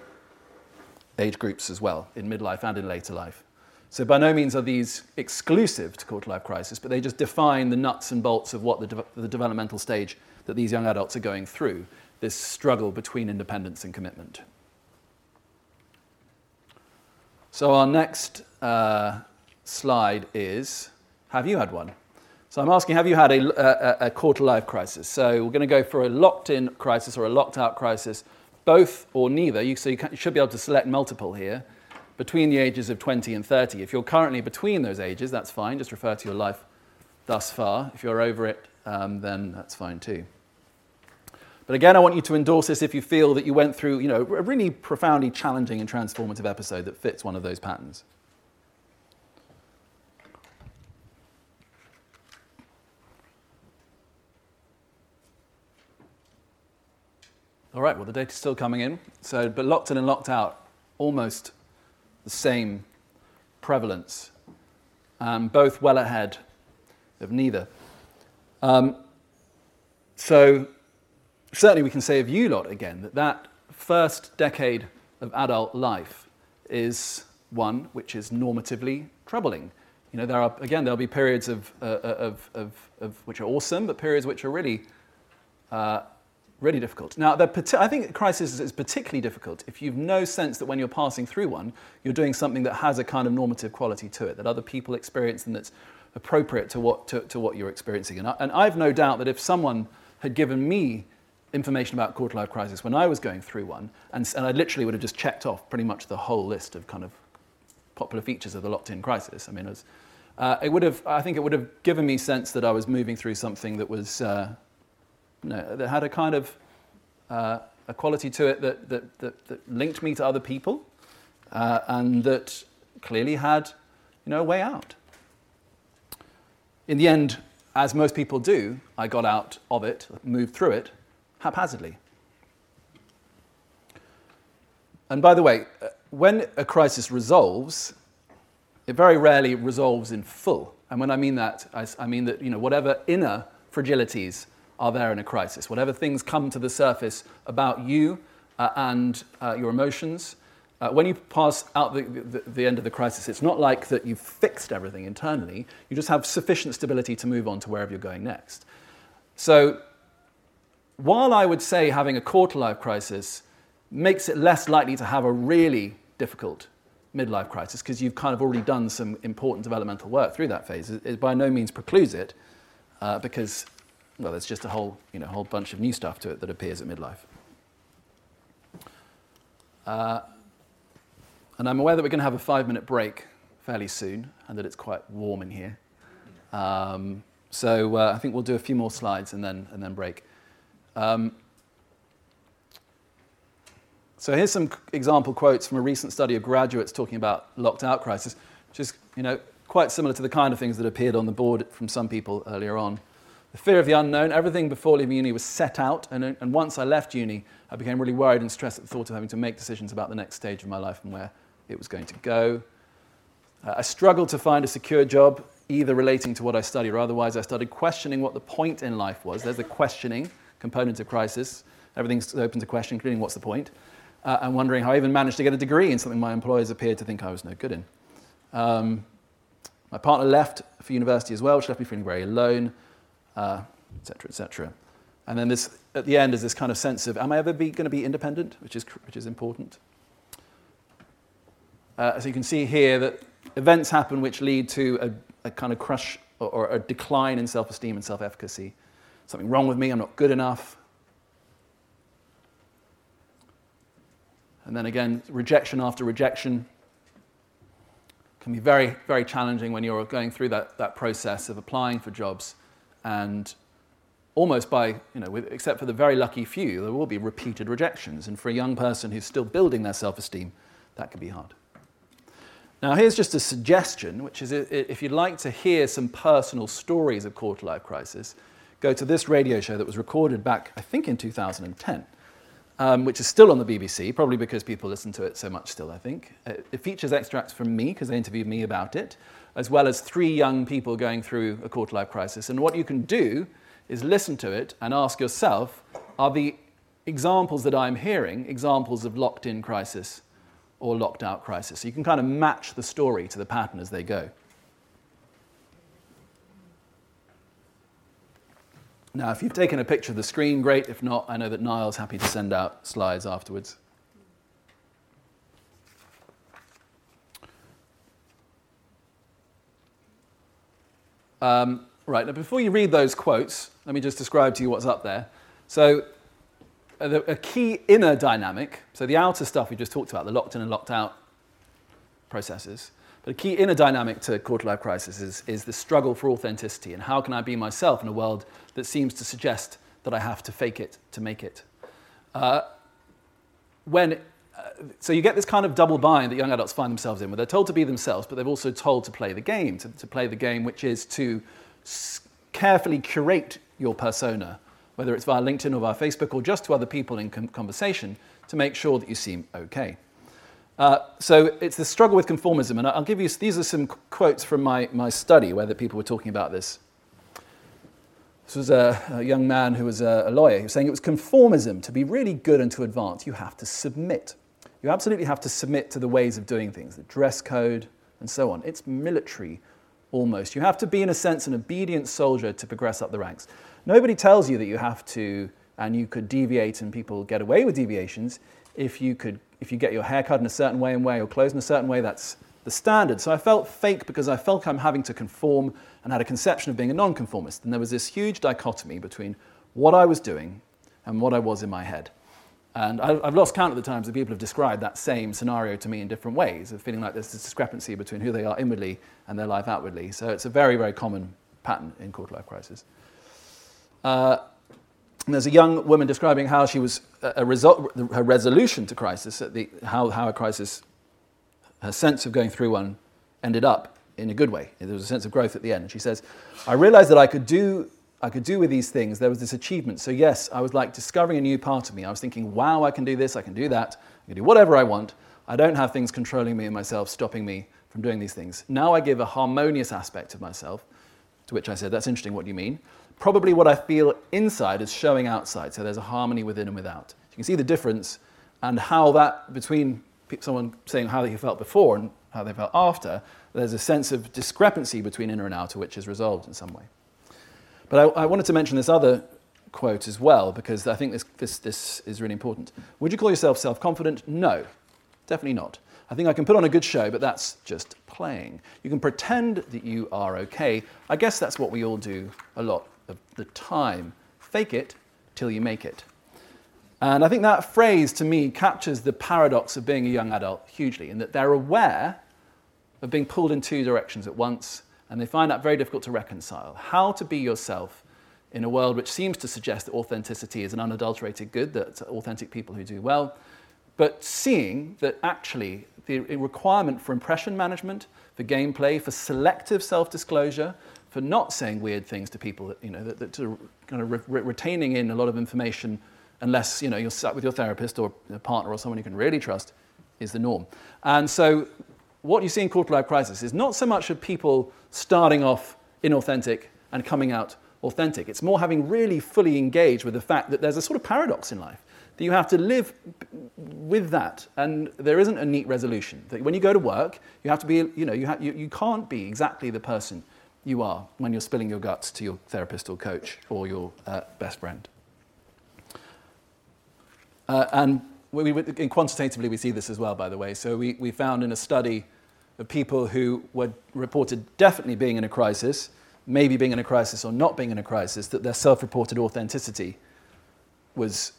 age groups as well, in midlife and in later life. So by no means are these exclusive to quarter life crisis, but they just define the nuts and bolts of what the, de- the developmental stage that these young adults are going through, this struggle between independence and commitment. So our next uh, slide is, have you had one? So I'm asking, have you had a, a, a quarter life crisis? So we're going to go for a locked-in crisis or a locked-out crisis, both or neither. You, so you, can, you should be able to select multiple here between the ages of 20 and 30. If you're currently between those ages, that's fine. Just refer to your life thus far. If you're over it, um, then that's fine too. But again, I want you to endorse this if you feel that you went through you know, a really profoundly challenging and transformative episode that fits one of those patterns. All right, well, the data's still coming in. So, but locked in and locked out, almost the same prevalence, um, both well ahead of neither. Um, so certainly we can say of you lot again that that first decade of adult life is one which is normatively troubling. You know, there are again there'll be periods of, uh, of, of, of, which are awesome, but periods which are really uh, really difficult. Now, I think crisis is particularly difficult if you've no sense that when you're passing through one, you're doing something that has a kind of normative quality to it, that other people experience and that's appropriate to what, to, to what you're experiencing. And, I, and I've no doubt that if someone had given me information about quarter life crisis when I was going through one, and, and I literally would have just checked off pretty much the whole list of kind of popular features of the locked-in crisis. I mean, it, was, uh, it would have, I think it would have given me sense that I was moving through something that was uh, no, that had a kind of uh, a quality to it that, that, that, that, linked me to other people uh, and that clearly had you know, a way out. In the end, as most people do, I got out of it, moved through it haphazardly. And by the way, uh, when a crisis resolves, it very rarely resolves in full. And when I mean that, I, mean that you know, whatever inner fragilities are there in a crisis. Whatever things come to the surface about you uh, and uh, your emotions, uh, when you pass out the, the, the, end of the crisis, it's not like that you've fixed everything internally. You just have sufficient stability to move on to wherever you're going next. So, while I would say having a quarter life crisis makes it less likely to have a really difficult midlife crisis because you've kind of already done some important developmental work through that phase, it, by no means precludes it uh, because well, there's just a whole, you know, whole bunch of new stuff to it that appears at midlife. Uh, And I'm aware that we're going to have a five minute break fairly soon and that it's quite warm in here. Um, so uh, I think we'll do a few more slides and then, and then break. Um, so here's some example quotes from a recent study of graduates talking about locked out crisis, which is you know, quite similar to the kind of things that appeared on the board from some people earlier on. The fear of the unknown, everything before leaving uni was set out, and, and once I left uni, I became really worried and stressed at the thought of having to make decisions about the next stage of my life and where it was going to go. Uh, I struggled to find a secure job, either relating to what I studied or otherwise. I started questioning what the point in life was. There's the questioning component of crisis. Everything's open to question, including what's the point uh, and wondering how I even managed to get a degree in something my employers appeared to think I was no good in. Um, my partner left for university as well, which left me feeling very alone, etc., uh, etc. Et and then this, at the end, is this kind of sense of, am I ever going to be independent, which is, which is important. Uh, so you can see here that events happen which lead to a, a kind of crush or, or a decline in self-esteem and self-efficacy. Something wrong with me, I'm not good enough, And then again, rejection after rejection can be very, very challenging when you're going through that, that process of applying for jobs. And almost by, you know, with, except for the very lucky few, there will be repeated rejections. And for a young person who's still building their self esteem, that can be hard. Now, here's just a suggestion, which is if you'd like to hear some personal stories of quarter life crisis, go to this radio show that was recorded back, I think, in 2010 um, which is still on the BBC, probably because people listen to it so much still, I think. It, uh, it features extracts from me, because they interviewed me about it, as well as three young people going through a quarter life crisis. And what you can do is listen to it and ask yourself are the examples that I'm hearing examples of locked in crisis or locked out crisis? So you can kind of match the story to the pattern as they go. Now, if you've taken a picture of the screen, great. If not, I know that Niall's happy to send out slides afterwards. Um, right, now before you read those quotes, let me just describe to you what's up there. So, a, a key inner dynamic, so the outer stuff we just talked about, the locked in and locked out processes, but a key inner dynamic to quarter life crisis is, is the struggle for authenticity and how can I be myself in a world that seems to suggest that I have to fake it to make it. Uh, when, uh, so you get this kind of double bind that young adults find themselves in, where they're told to be themselves, but they're also told to play the game, to, to play the game which is to carefully curate your persona, whether it's via LinkedIn or via Facebook or just to other people in com- conversation, to make sure that you seem okay. Uh, so it's the struggle with conformism, and I'll give you these are some quotes from my, my study where the people were talking about this. This was a, a young man who was a, a lawyer. He was saying it was conformism. To be really good and to advance, you have to submit. You absolutely have to submit to the ways of doing things, the dress code, and so on. It's military almost. You have to be, in a sense, an obedient soldier to progress up the ranks. Nobody tells you that you have to, and you could deviate, and people get away with deviations if you could if you get your hair cut in a certain way and wear your clothes in a certain way, that's the standard. So I felt fake because I felt I'm having to conform and had a conception of being a nonconformist. And there was this huge dichotomy between what I was doing and what I was in my head. And I've lost count of the times that people have described that same scenario to me in different ways, of feeling like there's this discrepancy between who they are inwardly and their life outwardly. So it's a very, very common pattern in quarter life crisis. Uh, and there's a young woman describing how she was uh, a result, her resolution to crisis, the, how, how a crisis, her sense of going through one ended up in a good way. There was a sense of growth at the end. She says, I realized that I could do I could do with these things. There was this achievement. So yes, I was like discovering a new part of me. I was thinking, wow, I can do this, I can do that, I can do whatever I want. I don't have things controlling me and myself, stopping me from doing these things. Now I give a harmonious aspect of myself, to which I said, that's interesting, what do you mean? Probably what I feel inside is showing outside. So there's a harmony within and without. You can see the difference and how that between someone saying how they felt before and how they felt after, there's a sense of discrepancy between inner and outer, which is resolved in some way. But I, I wanted to mention this other quote as well, because I think this, this, this is really important. Would you call yourself self confident? No, definitely not. I think I can put on a good show, but that's just playing. You can pretend that you are okay. I guess that's what we all do a lot of the time. Fake it till you make it. And I think that phrase to me captures the paradox of being a young adult hugely, in that they're aware of being pulled in two directions at once, and they find that very difficult to reconcile. How to be yourself in a world which seems to suggest that authenticity is an unadulterated good, that authentic people who do well, but seeing that actually the requirement for impression management, for gameplay, for selective self disclosure, for not saying weird things to people, that, you know, that, that to kind of re- retaining in a lot of information unless you know, you're sat with your therapist or a partner or someone you can really trust, is the norm. And so what you see in quarter life crisis is not so much of people starting off inauthentic and coming out authentic. It's more having really fully engaged with the fact that there's a sort of paradox in life. That you have to live with that, and there isn't a neat resolution. That when you go to work, you have to be, you know, you, ha- you, you can't be exactly the person you are when you're spilling your guts to your therapist or coach or your uh, best friend. Uh, and we, we, quantitatively, we see this as well, by the way. So we, we found in a study of people who were reported definitely being in a crisis, maybe being in a crisis or not being in a crisis, that their self reported authenticity was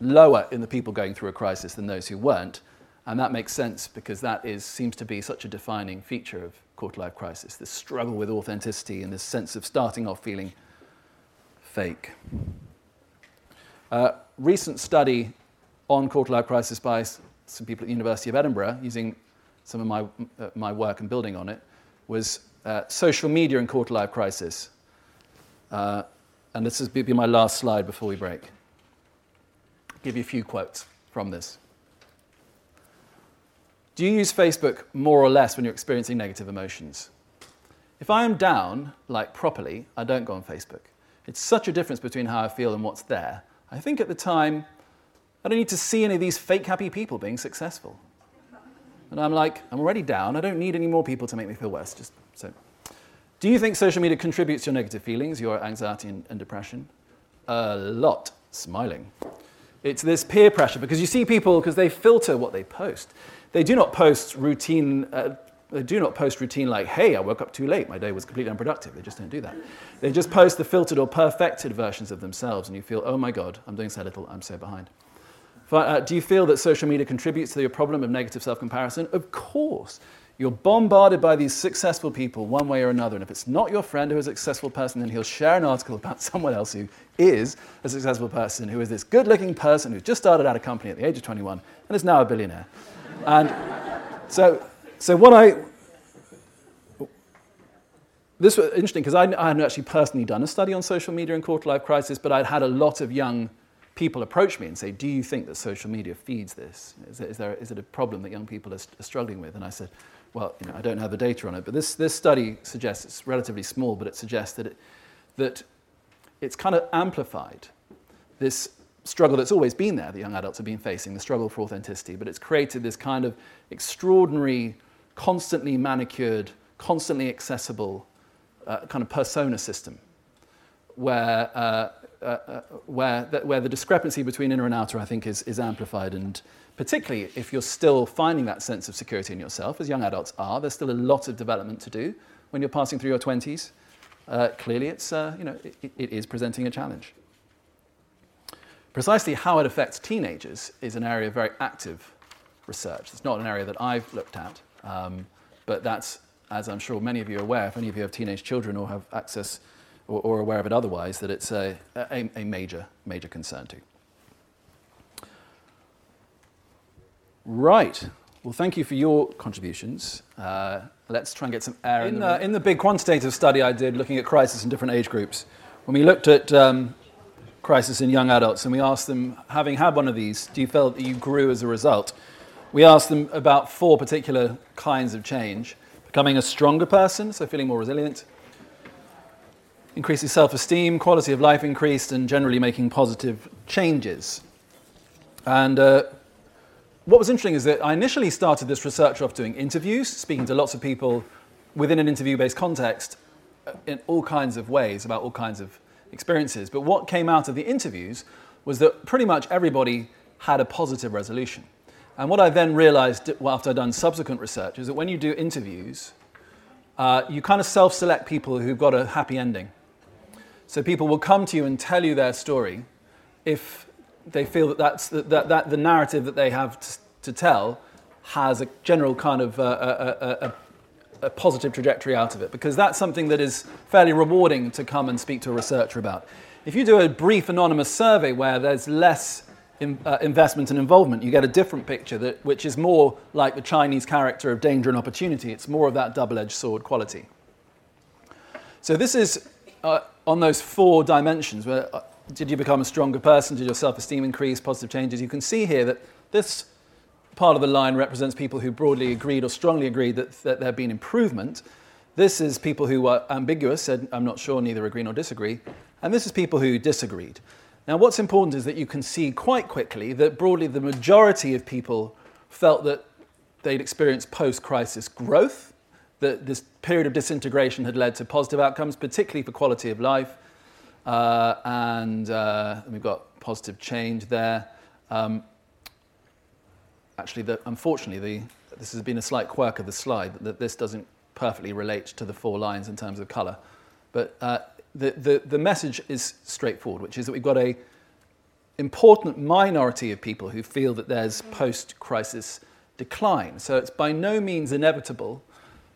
lower in the people going through a crisis than those who weren't. And that makes sense because that is, seems to be such a defining feature of quarter life crisis this struggle with authenticity and this sense of starting off feeling fake. Uh, recent study on quarter life crisis by some people at the University of Edinburgh, using some of my, uh, my work and building on it, was uh, social media and quarter life crisis. Uh, and this will be my last slide before we break. I'll give you a few quotes from this. Do you use Facebook more or less when you're experiencing negative emotions? If I am down, like properly, I don't go on Facebook. It's such a difference between how I feel and what's there I think at the time, I don't need to see any of these fake happy people being successful. And I'm like, I'm already down. I don't need any more people to make me feel worse. Just so. Do you think social media contributes to your negative feelings, your anxiety and, and depression? A lot. Smiling. It's this peer pressure because you see people because they filter what they post. They do not post routine uh, they do not post routine like, hey, I woke up too late, my day was completely unproductive. They just don't do that. They just post the filtered or perfected versions of themselves, and you feel, oh my God, I'm doing so little, I'm so behind. But, uh, do you feel that social media contributes to your problem of negative self comparison? Of course. You're bombarded by these successful people one way or another. And if it's not your friend who is a successful person, then he'll share an article about someone else who is a successful person, who is this good looking person who's just started out a company at the age of 21 and is now a billionaire. And so so what I this was interesting because I, I hadn't actually personally done a study on social media and quarter life crisis, but I'd had a lot of young people approach me and say, "Do you think that social media feeds this? Is, it, is, there, is it a problem that young people are, are, struggling with?" And I said, "Well, you know, I don't have the data on it, but this, this study suggests it's relatively small, but it suggests that it, that it's kind of amplified this struggle that's always been there that young adults have been facing, the struggle for authenticity, but it's created this kind of extraordinary constantly manicured, constantly accessible uh, kind of persona system where, uh, uh, uh, where, the, where the discrepancy between inner and outer, I think, is, is amplified. And particularly if you're still finding that sense of security in yourself, as young adults are, there's still a lot of development to do when you're passing through your 20s. Uh, clearly, it's, uh, you know, it, it is presenting a challenge. Precisely how it affects teenagers is an area of very active research. It's not an area that I've looked at. Um, but that's, as I'm sure many of you are aware, if any of you have teenage children or have access or, or aware of it otherwise, that it's a, a, a major, major concern too. Right. Well, thank you for your contributions. Uh, let's try and get some air in, in the, in the big quantitative study I did looking at crisis in different age groups. When we looked at um, crisis in young adults and we asked them, having had one of these, do you feel that you grew as a result? We asked them about four particular kinds of change becoming a stronger person, so feeling more resilient, increasing self esteem, quality of life increased, and generally making positive changes. And uh, what was interesting is that I initially started this research off doing interviews, speaking to lots of people within an interview based context uh, in all kinds of ways about all kinds of experiences. But what came out of the interviews was that pretty much everybody had a positive resolution. And what I then realized after I'd done subsequent research is that when you do interviews, uh, you kind of self select people who've got a happy ending. So people will come to you and tell you their story if they feel that, that's, that, that, that the narrative that they have to, to tell has a general kind of uh, a, a, a, a, positive trajectory out of it because that's something that is fairly rewarding to come and speak to a researcher about. If you do a brief anonymous survey where there's less in, uh, investment and involvement, you get a different picture that, which is more like the Chinese character of danger and opportunity. It's more of that double edged sword quality. So, this is uh, on those four dimensions where uh, did you become a stronger person? Did your self esteem increase? Positive changes? You can see here that this part of the line represents people who broadly agreed or strongly agreed that, that there had been improvement. This is people who were ambiguous, said, I'm not sure, neither agree nor disagree. And this is people who disagreed. Now, what's important is that you can see quite quickly that broadly the majority of people felt that they'd experienced post crisis growth, that this period of disintegration had led to positive outcomes, particularly for quality of life. Uh, and uh, we've got positive change there. Um, actually, the, unfortunately, the, this has been a slight quirk of the slide that this doesn't perfectly relate to the four lines in terms of colour. But uh, the, the, the message is straightforward, which is that we've got a important minority of people who feel that there's post-crisis decline. So it's by no means inevitable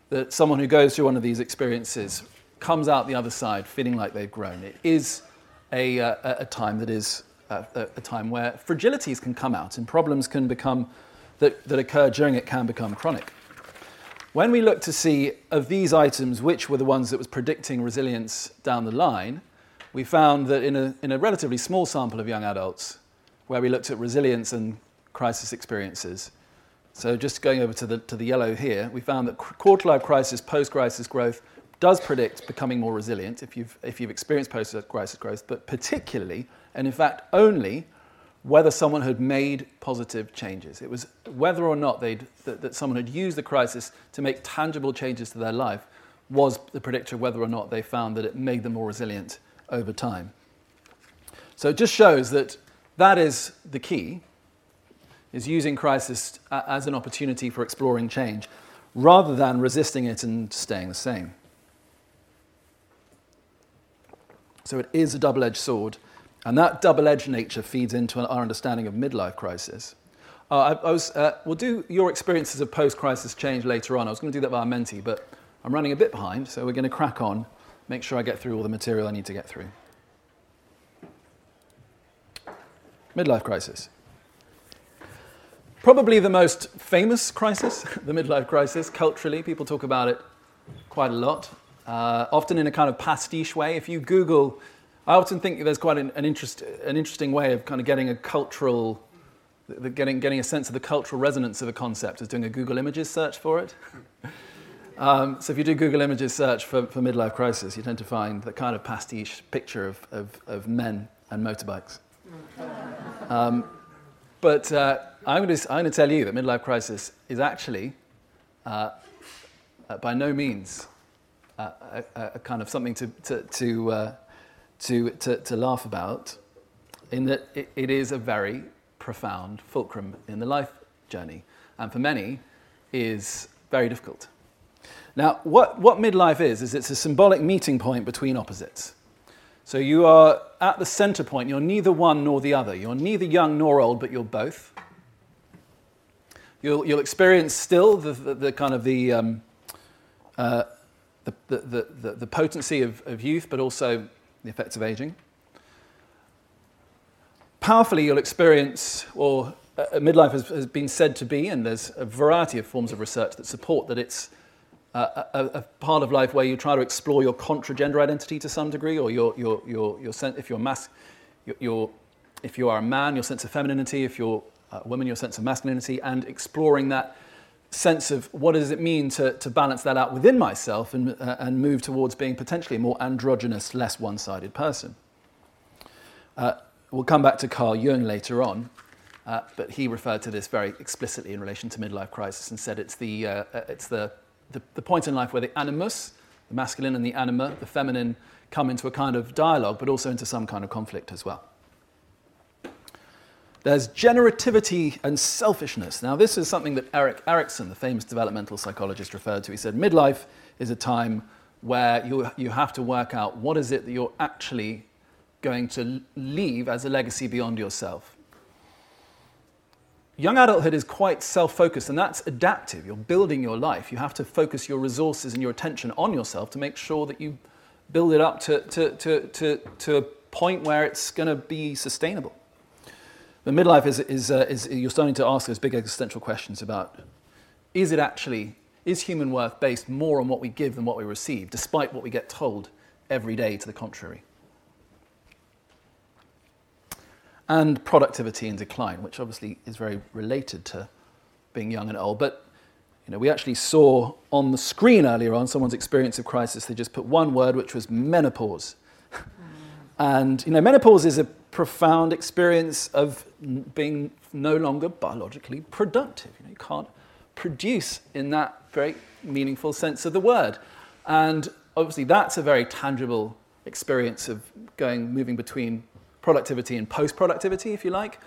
that someone who goes through one of these experiences comes out the other side feeling like they've grown. It is a, uh, a time that is uh, a, a, time where fragilities can come out and problems can become that, that occur during it can become chronic. When we look to see of these items which were the ones that was predicting resilience down the line, we found that in a, in a relatively small sample of young adults, where we looked at resilience and crisis experiences, so just going over to the, to the yellow here, we found that quarter life crisis, post-crisis growth does predict becoming more resilient if you've, if you've experienced post-crisis growth, but particularly, and in fact only, whether someone had made positive changes. It was whether or not they'd, that, that someone had used the crisis to make tangible changes to their life was the predictor of whether or not they found that it made them more resilient over time. So it just shows that that is the key, is using crisis as an opportunity for exploring change rather than resisting it and staying the same. So it is a double edged sword, and that double edged nature feeds into our understanding of midlife crisis. Uh, I, I, was, uh, we'll do your experiences of post crisis change later on. I was going to do that via Menti, but I'm running a bit behind, so we're going to crack on, make sure I get through all the material I need to get through. Midlife crisis. Probably the most famous crisis, the midlife crisis, culturally. People talk about it quite a lot uh, often in a kind of pastiche way. If you Google, I often think there's quite an, an, interest, an interesting way of kind of getting a cultural, the, getting, getting a sense of the cultural resonance of a concept is doing a Google Images search for it. um, so if you do Google Images search for, for midlife crisis, you tend to find the kind of pastiche picture of, of, of men and motorbikes. Um, but uh, I'm going to tell you that midlife crisis is actually uh, uh, by no means a, a, kind of something to, to, to, uh, to, to, to, laugh about, in that it, it is a very profound fulcrum in the life journey, and for many is very difficult. Now, what, what midlife is, is it's a symbolic meeting point between opposites. So you are at the center point, you're neither one nor the other. You're neither young nor old, but you're both. You'll, you'll experience still the, the, the kind of the, um, uh, the, the, the, the potency of, of youth, but also the effects of aging. Powerfully, you'll experience, or uh, midlife has, has, been said to be, and there's a variety of forms of research that support that it's uh, a, a, part of life where you try to explore your contra-gender identity to some degree, or your, your, your, your sense, if you're mas- your, your, if you are a man, your sense of femininity, if you're a woman, your sense of masculinity, and exploring that sense of what does it mean to, to balance that out within myself and, uh, and move towards being potentially a more androgynous, less one sided person. Uh, we'll come back to Carl Jung later on, uh, but he referred to this very explicitly in relation to midlife crisis and said it's, the, uh, uh, it's the, the, the point in life where the animus, the masculine and the anima, the feminine, come into a kind of dialogue, but also into some kind of conflict as well. There's generativity and selfishness. Now, this is something that Erik Erikson, the famous developmental psychologist, referred to. He said midlife is a time where you, you have to work out what is it that you're actually going to leave as a legacy beyond yourself. young adulthood is quite self focused, and that's adaptive. You're building your life. You have to focus your resources and your attention on yourself to make sure that you build it up to, to, to, to, to a point where it's going to be sustainable. But midlife is, is, uh, is, you're starting to ask those big existential questions about is it actually, is human worth based more on what we give than what we receive, despite what we get told every day to the contrary? And productivity in decline, which obviously is very related to being young and old. But you know, we actually saw on the screen earlier on someone's experience of crisis. They just put one word, which was menopause. And you know, menopause is a profound experience of being no longer biologically productive. You, know, you can't produce in that very meaningful sense of the word. And obviously, that's a very tangible experience of going, moving between productivity and post productivity, if you like.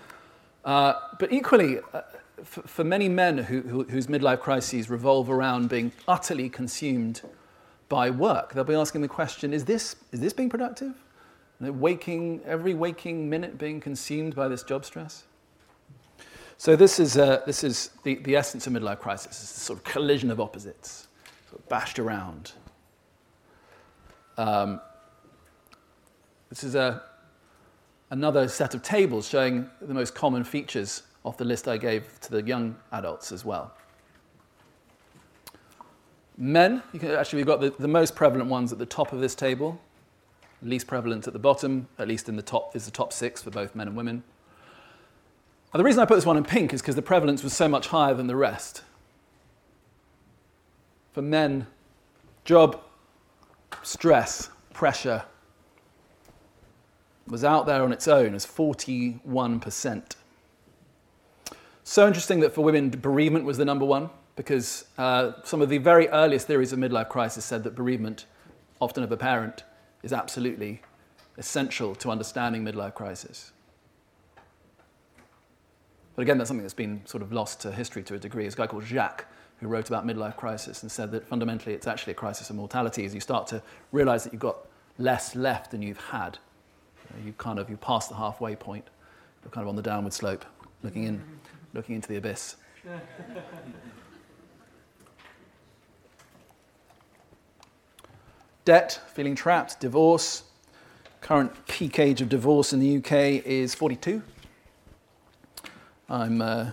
Uh, but equally, uh, for, for, many men who, who, whose midlife crises revolve around being utterly consumed by work, they'll be asking the question is this, is this being productive? Waking, every waking minute being consumed by this job stress? So this is, uh, this is the, the essence of midlife crisis. It's this sort of collision of opposites, sort of bashed around. Um, this is a, another set of tables showing the most common features of the list I gave to the young adults as well. Men, can, actually, we've got the, the most prevalent ones at the top of this table, least prevalent at the bottom, at least in the top, is the top six for both men and women. And the reason I put this one in pink is because the prevalence was so much higher than the rest. For men, job, stress, pressure was out there on its own as 41%. So interesting that for women, bereavement was the number one, because uh, some of the very earliest theories of midlife crisis said that bereavement, often of a parent, is absolutely essential to understanding midlife crisis. But again, that's something that's been sort of lost to history to a degree. There's a guy called Jaques who wrote about midlife crisis and said that fundamentally it's actually a crisis of mortality as you start to realize that you've got less left than you've had. You, kind of you pass the halfway point. You're kind of on the downward slope, looking in, looking into the abyss. Debt, feeling trapped, divorce. Current peak age of divorce in the UK is 42. I'm uh,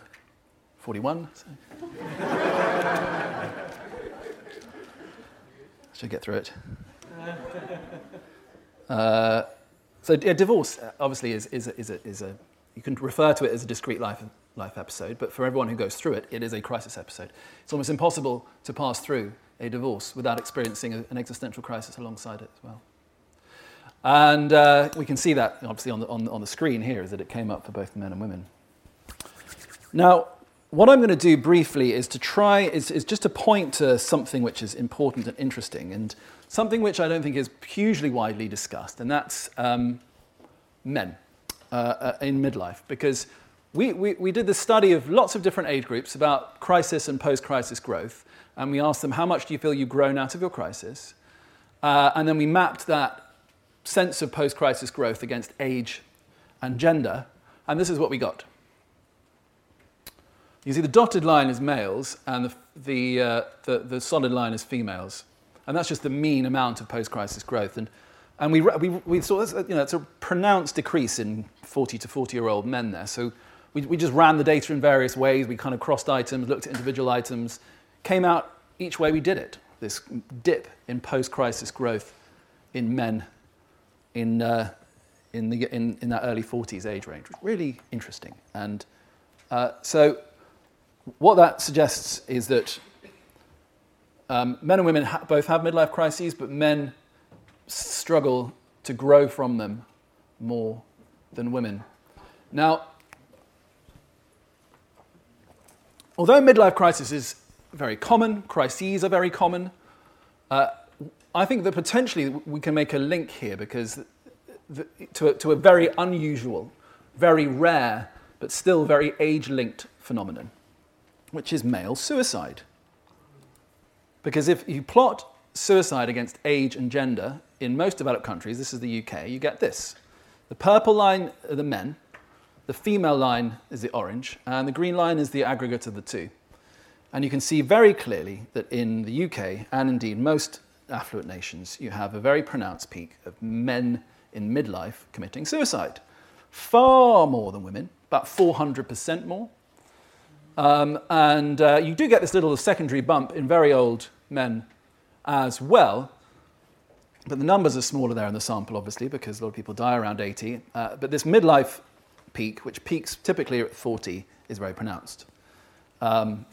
41. So. Should get through it. Uh, so yeah, divorce uh, obviously is, is, a, is, a, is a, you can refer to it as a discrete life, life episode, but for everyone who goes through it, it is a crisis episode. It's almost impossible to pass through a divorce without experiencing a, an existential crisis alongside it as well. And uh, we can see that obviously on the, on, on the screen here is that it came up for both men and women. Now, what I'm going to do briefly is to try, is, is just to point to something which is important and interesting, and something which I don't think is hugely widely discussed, and that's um, men uh, uh, in midlife. Because we, we, we did the study of lots of different age groups about crisis and post crisis growth, and we asked them, How much do you feel you've grown out of your crisis? Uh, and then we mapped that sense of post crisis growth against age and gender, and this is what we got. You see, the dotted line is males, and the, the, uh, the, the, solid line is females. And that's just the mean amount of post crisis growth. And, and we, we, we saw this, you know, it's a pronounced decrease in 40 to 40 year old men there. So we, we just ran the data in various ways. We kind of crossed items, looked at individual items, came out each way we did it. This dip in post crisis growth in men in, uh, in, the, in, in that early 40s age range. Really interesting. And uh, so what that suggests is that um, men and women ha- both have midlife crises, but men struggle to grow from them more than women. Now, although midlife crisis is very common, crises are very common, uh, I think that potentially we can make a link here because the, to, a, to a very unusual, very rare, but still very age linked phenomenon which is male suicide. Because if you plot suicide against age and gender in most developed countries, this is the UK, you get this. The purple line are the men, The female line is the orange, and the green line is the aggregate of the two. And you can see very clearly that in the UK, and indeed most affluent nations, you have a very pronounced peak of men in midlife committing suicide. Far more than women, about 400% more. Um, and uh, you do get this little secondary bump in very old men as well. But the numbers are smaller there in the sample, obviously, because a lot of people die around 80. Uh, but this midlife peak, which peaks typically at 40, is very pronounced. Um,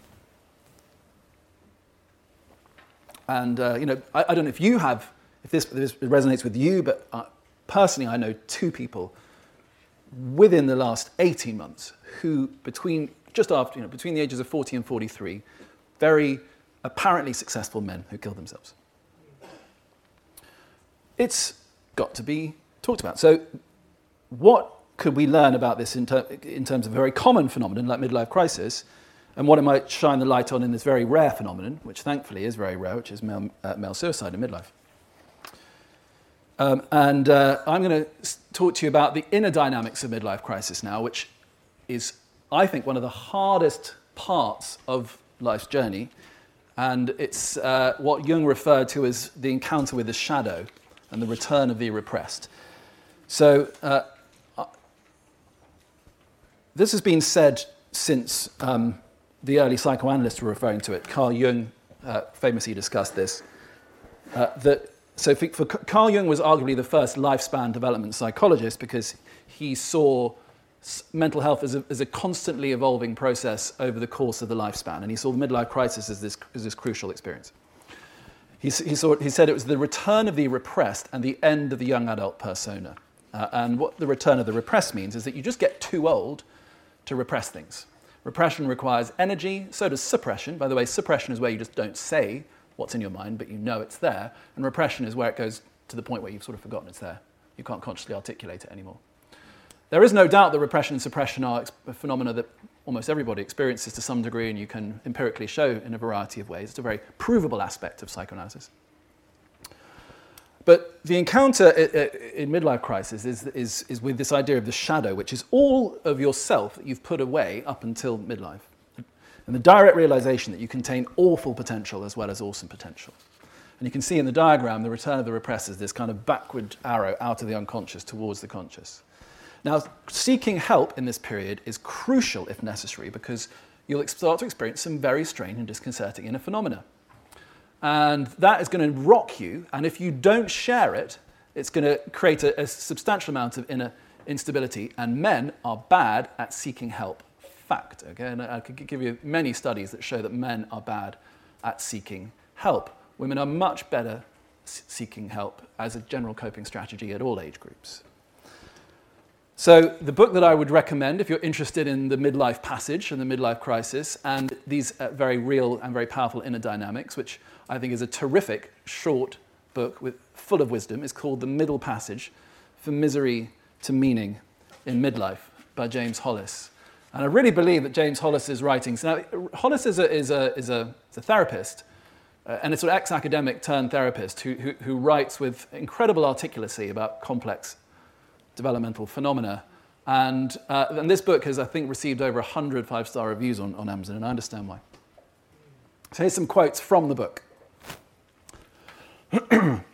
and, uh, you know, I, I, don't know if you have, if this, this resonates with you, but uh, personally, I know two people within the last 18 months who, between just after, you know, between the ages of 40 and 43, very apparently successful men who killed themselves. It's got to be talked about. So, what could we learn about this in, ter- in terms of a very common phenomenon like midlife crisis, and what it might shine the light on in this very rare phenomenon, which thankfully is very rare, which is male, uh, male suicide in midlife? Um, and uh, I'm going to talk to you about the inner dynamics of midlife crisis now, which is, I think, one of the hardest parts of life's journey. And it's uh, what Jung referred to as the encounter with the shadow and the return of the repressed. So, uh, uh this has been said since um, the early psychoanalysts were referring to it. Carl Jung uh, famously discussed this uh, that so for, for Carl Jung was arguably the first lifespan development psychologist because he saw mental health as a, as a, constantly evolving process over the course of the lifespan. And he saw the midlife crisis as this, as this crucial experience. He, he, saw, he said it was the return of the repressed and the end of the young adult persona. Uh, and what the return of the repressed means is that you just get too old to repress things. Repression requires energy, so does suppression. By the way, suppression is where you just don't say what's in your mind, but you know it's there. And repression is where it goes to the point where you've sort of forgotten it's there. You can't consciously articulate it anymore. There is no doubt that repression and suppression are phenomena that almost everybody experiences to some degree, and you can empirically show in a variety of ways. It's a very provable aspect of psychoanalysis. But the encounter in midlife crisis is, is, is with this idea of the shadow, which is all of yourself that you've put away up until midlife and the direct realization that you contain awful potential as well as awesome potential. And you can see in the diagram the return of the repressors, this kind of backward arrow out of the unconscious towards the conscious. Now, seeking help in this period is crucial if necessary because you'll start to experience some very strange and disconcerting inner phenomena. And that is going to rock you, and if you don't share it, it's going to create a, a substantial amount of inner instability, and men are bad at seeking help fact. Okay? And I could give you many studies that show that men are bad at seeking help. Women are much better seeking help as a general coping strategy at all age groups. So, the book that I would recommend if you're interested in the midlife passage and the midlife crisis and these uh, very real and very powerful inner dynamics, which I think is a terrific short book with, full of wisdom, is called The Middle Passage From Misery to Meaning in Midlife by James Hollis. And I really believe that James Hollis's writings. Now, Hollis is a, is a, is a, is a therapist, uh, and it's an ex academic turned therapist who, who, who, writes with incredible articulacy about complex developmental phenomena. And, uh, and this book has, I think, received over 100 five star reviews on, on Amazon, and I understand why. So here's some quotes from the book.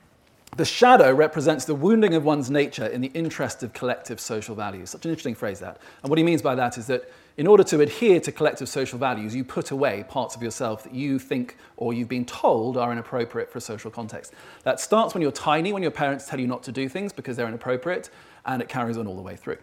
The shadow represents the wounding of one's nature in the interest of collective social values. Such an interesting phrase, that. And what he means by that is that in order to adhere to collective social values, you put away parts of yourself that you think or you've been told are inappropriate for a social context. That starts when you're tiny, when your parents tell you not to do things because they're inappropriate, and it carries on all the way through.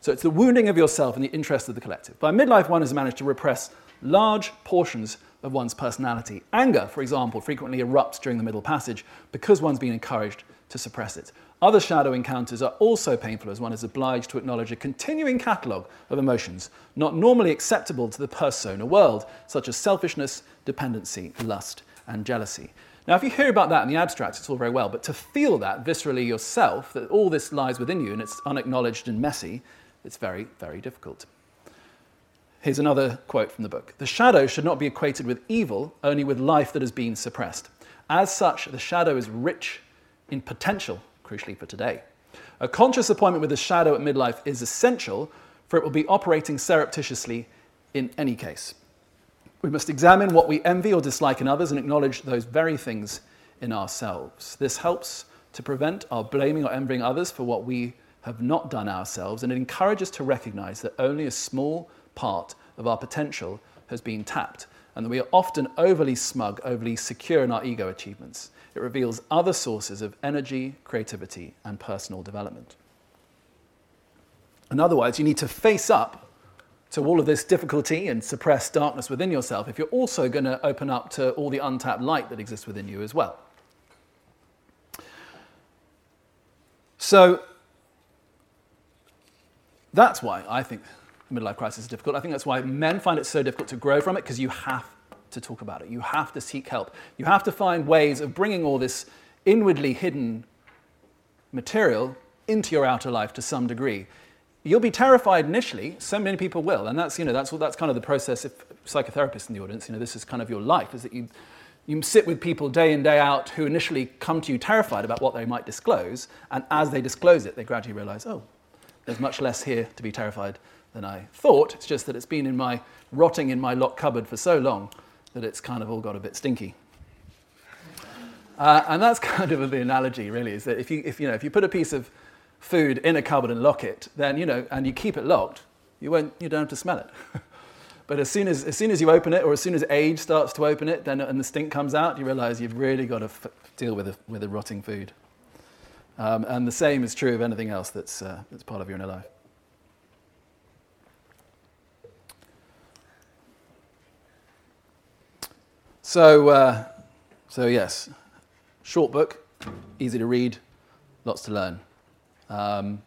So it's the wounding of yourself in the interest of the collective. By midlife, one has managed to repress large portions of one's personality. Anger, for example, frequently erupts during the middle passage because one's been encouraged to suppress it. Other shadow encounters are also painful as one is obliged to acknowledge a continuing catalogue of emotions not normally acceptable to the persona world, such as selfishness, dependency, lust, and jealousy. Now, if you hear about that in the abstract, it's all very well, but to feel that viscerally yourself, that all this lies within you and it's unacknowledged and messy, it's very, very difficult. Here's another quote from the book The shadow should not be equated with evil, only with life that has been suppressed. As such, the shadow is rich in potential, crucially for today. A conscious appointment with the shadow at midlife is essential for it will be operating surreptitiously in any case. We must examine what we envy or dislike in others and acknowledge those very things in ourselves. This helps to prevent our blaming or envying others for what we have not done ourselves, and it encourages to recognize that only a small part of our potential has been tapped, and that we are often overly smug, overly secure in our ego achievements. It reveals other sources of energy, creativity, and personal development. And otherwise, you need to face up to all of this difficulty and suppressed darkness within yourself if you're also going to open up to all the untapped light that exists within you as well. So that's why I think midlife crisis is difficult. I think that's why men find it so difficult to grow from it because you have to talk about it. You have to seek help. You have to find ways of bringing all this inwardly hidden material into your outer life to some degree. You'll be terrified initially. So many people will, and that's you know that's that's kind of the process. If psychotherapists in the audience, you know, this is kind of your life. Is that you you sit with people day in day out who initially come to you terrified about what they might disclose, and as they disclose it, they gradually realize, oh, there's much less here to be terrified than I thought. It's just that it's been in my rotting in my locked cupboard for so long that it's kind of all got a bit stinky. Uh, and that's kind of the analogy, really, is that if you, if, you know, if you put a piece of food in a cupboard and lock it, then, you know, and you keep it locked, you, won't, you don't have to smell it. but as soon as, as soon as you open it, or as soon as age starts to open it, then, and the stink comes out, you realize you've really got to f- deal with a, with a rotting food. Um, and the same is true of anything else that's, uh, that's part of your inner life. So, uh, so yes, short book, easy to read, lots to learn. Um,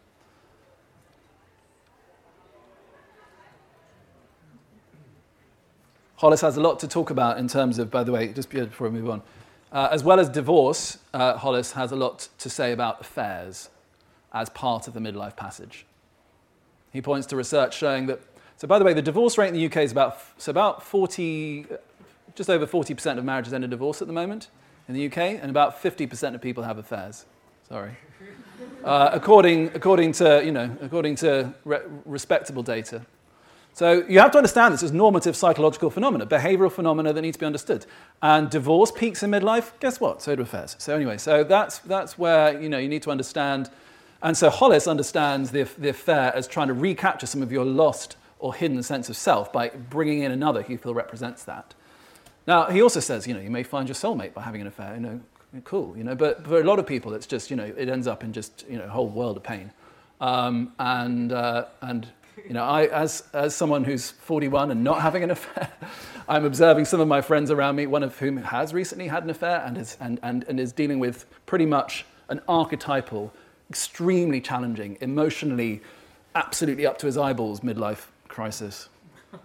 Hollis has a lot to talk about in terms of, by the way, just before we move on, uh, as well as divorce, uh, Hollis has a lot to say about affairs as part of the midlife passage. He points to research showing that, so by the way, the divorce rate in the UK is about, so about 40, just over 40% of marriages end in divorce at the moment in the UK, and about 50% of people have affairs. Sorry. Uh, according, according to, you know, according to re- respectable data. So you have to understand this as normative psychological phenomena, behavioral phenomena that need to be understood. And divorce peaks in midlife, guess what? So do affairs. So anyway, so that's, that's where, you know, you need to understand. And so Hollis understands the, the affair as trying to recapture some of your lost or hidden sense of self by bringing in another who you feel represents that. Now, he also says, you know, you may find your soulmate by having an affair, you know, cool, you know, but for a lot of people, it's just, you know, it ends up in just, you know, a whole world of pain. Um, and, uh, and, you know, I, as, as someone who's 41 and not having an affair, I'm observing some of my friends around me, one of whom has recently had an affair and is, and, and, and is dealing with pretty much an archetypal, extremely challenging, emotionally, absolutely up to his eyeballs midlife crisis.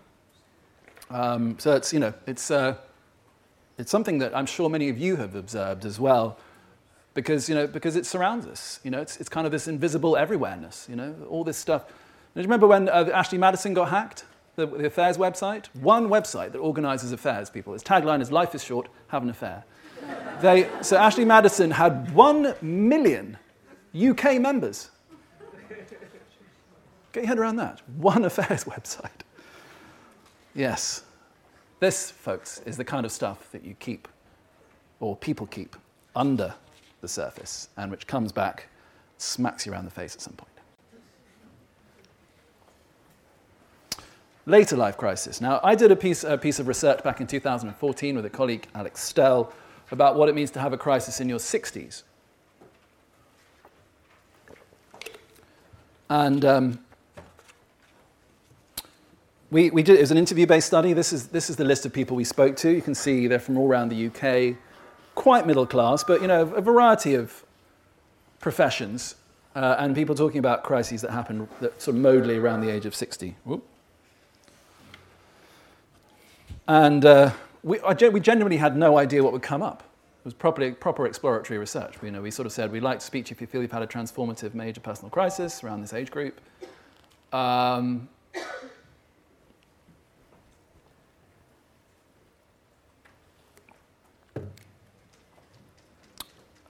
Um, so it's, you know, it's, uh, it's something that I'm sure many of you have observed as well, because, you know, because it surrounds us. You know, it's, it's kind of this invisible everywhereness, you know, all this stuff. do you remember when uh, Ashley Madison got hacked? The, the affairs website? One website that organizes affairs, people. Its tagline is Life is short, have an affair. they, so Ashley Madison had one million UK members. Get your head around that. One affairs website. Yes. This, folks, is the kind of stuff that you keep, or people keep, under the surface, and which comes back, smacks you around the face at some point. Later life crisis. Now, I did a piece, a piece of research back in 2014 with a colleague, Alex Stell, about what it means to have a crisis in your 60s. And um, we, we did, it was an interview based study. This is, this is the list of people we spoke to. You can see they're from all around the UK, quite middle class, but you know, a variety of professions uh, and people talking about crises that happen that sort of modally around the age of 60. Whoop. And uh, we, we genuinely had no idea what would come up. It was properly, proper exploratory research. You know, we sort of said, we'd like to speak to you if you feel you've had a transformative major personal crisis around this age group. Um,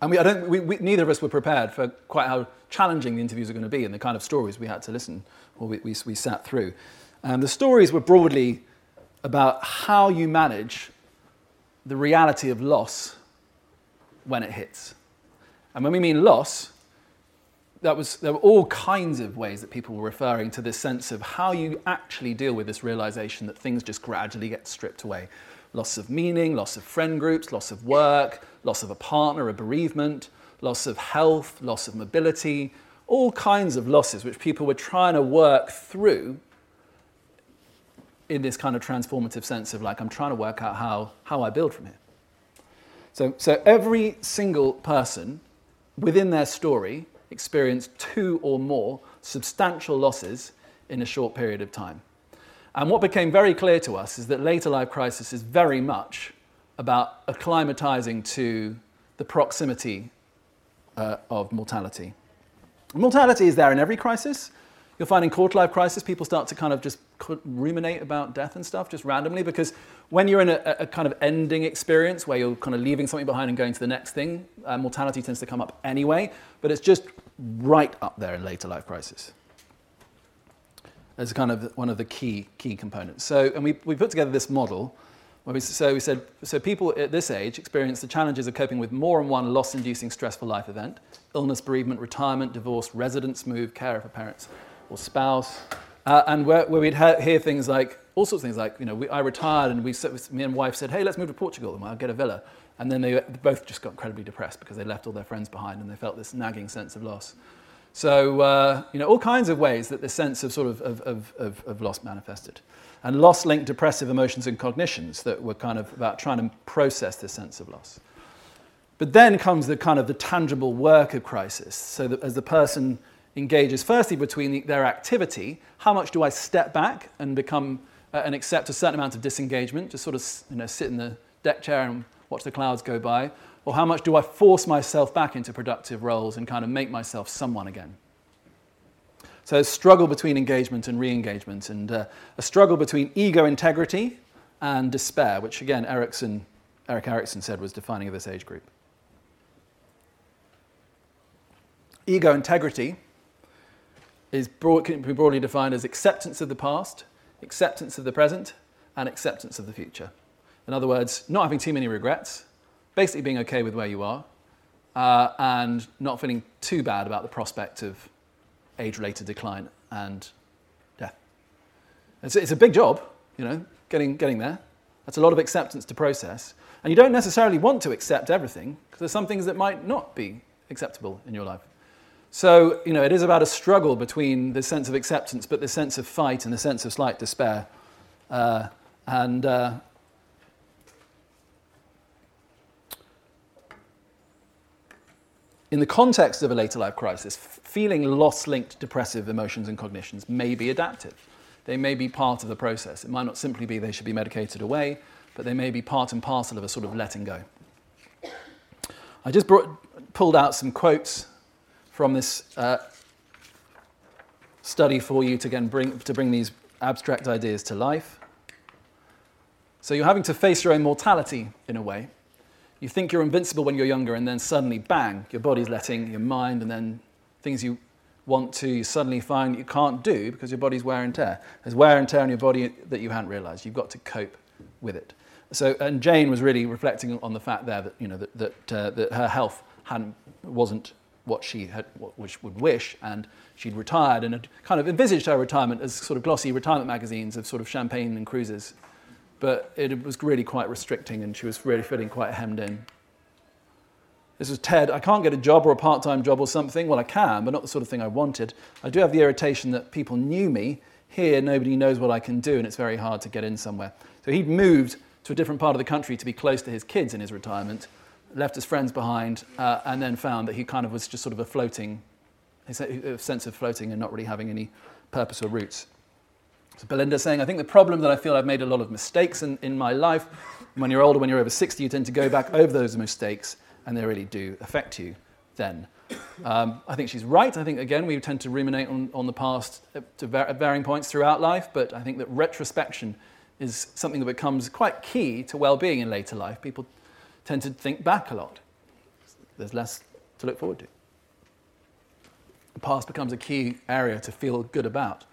And we, I don't, we, we, neither of us were prepared for quite how challenging the interviews are going to be and the kind of stories we had to listen or we, we, we sat through. And the stories were broadly about how you manage the reality of loss when it hits. And when we mean loss, that was, there were all kinds of ways that people were referring to this sense of how you actually deal with this realization that things just gradually get stripped away. Loss of meaning, loss of friend groups, loss of work, loss of a partner, a bereavement, loss of health, loss of mobility, all kinds of losses which people were trying to work through in this kind of transformative sense of like, I'm trying to work out how, how I build from here. So, so every single person within their story experienced two or more substantial losses in a short period of time. And what became very clear to us is that later life crisis is very much about acclimatizing to the proximity uh, of mortality. Mortality is there in every crisis. You'll find in quarter life crisis, people start to kind of just ruminate about death and stuff just randomly because when you're in a, a kind of ending experience where you're kind of leaving something behind and going to the next thing, uh, mortality tends to come up anyway, but it's just right up there in later life crisis. As kind of one of the key, key components. So, and we, we put together this model we, so we said, so people at this age experience the challenges of coping with more than one loss-inducing stressful life event, illness, bereavement, retirement, divorce, residence move, care for parents or spouse, uh, and where, where we'd ha- hear things like, all sorts of things like, you know, we, I retired and we, me and wife said, hey, let's move to Portugal and I'll get a villa. And then they both just got incredibly depressed because they left all their friends behind and they felt this nagging sense of loss. So, uh, you know, all kinds of ways that this sense of sort of, of, of, of, of loss manifested. And loss linked depressive emotions and cognitions that were kind of about trying to process this sense of loss. But then comes the kind of the tangible work of crisis. So that as the person engages firstly between the, their activity, how much do I step back and become uh, and accept a certain amount of disengagement, just sort of you know, sit in the deck chair and watch the clouds go by? Or how much do I force myself back into productive roles and kind of make myself someone again? So, a struggle between engagement and re engagement, and uh, a struggle between ego integrity and despair, which again, Erikson, Erik Erikson said was defining of this age group. Ego integrity is broad, can be broadly defined as acceptance of the past, acceptance of the present, and acceptance of the future. In other words, not having too many regrets, basically being okay with where you are, uh, and not feeling too bad about the prospect of age related decline and death. It's, it's a big job, you know, getting, getting there. That's a lot of acceptance to process. And you don't necessarily want to accept everything, because there's some things that might not be acceptable in your life. So, you know, it is about a struggle between the sense of acceptance, but the sense of fight and the sense of slight despair. Uh, and uh, in the context of a later life crisis, feeling loss linked depressive emotions and cognitions may be adaptive. They may be part of the process. It might not simply be they should be medicated away, but they may be part and parcel of a sort of letting go. I just brought, pulled out some quotes from this uh, study for you to, again, bring, to bring these abstract ideas to life. So you're having to face your own mortality in a way. You think you're invincible when you're younger, and then suddenly, bang, your body's letting your mind, and then things you want to, you suddenly find you can't do because your body's wear and tear. There's wear and tear on your body that you hadn't realized. You've got to cope with it. So, and Jane was really reflecting on the fact there that, you know, that, that, uh, that her health hadn't, wasn't what she had, what, which would wish, and she'd retired and had kind of envisaged her retirement as sort of glossy retirement magazines of sort of champagne and cruises but it was really quite restricting and she was really feeling quite hemmed in. This was Ted. I can't get a job or a part time job or something. Well, I can, but not the sort of thing I wanted. I do have the irritation that people knew me. Here, nobody knows what I can do, and it's very hard to get in somewhere. So he'd moved to a different part of the country to be close to his kids in his retirement, left his friends behind, uh, and then found that he kind of was just sort of a floating, a sense of floating and not really having any purpose or roots. So Belinda saying, I think the problem that I feel I've made a lot of mistakes in, in my life. When you're older, when you're over 60, you tend to go back over those mistakes, and they really do affect you then. Um, I think she's right. I think, again, we tend to ruminate on, on the past at, at varying points throughout life, but I think that retrospection is something that becomes quite key to well being in later life. People tend to think back a lot. there's less to look forward to. The past becomes a key area to feel good about.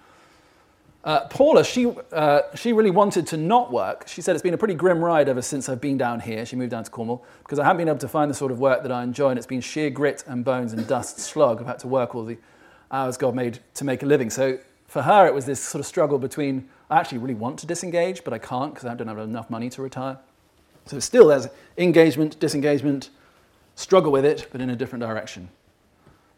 Uh, Paula, she, uh, she really wanted to not work. She said it's been a pretty grim ride ever since I've been down here. She moved down to Cornwall because I haven't been able to find the sort of work that I enjoy, and it's been sheer grit and bones and dust slog. I've had to work all the hours God made to make a living. So for her, it was this sort of struggle between I actually really want to disengage, but I can't because I don't have enough money to retire. So still there's engagement, disengagement, struggle with it, but in a different direction.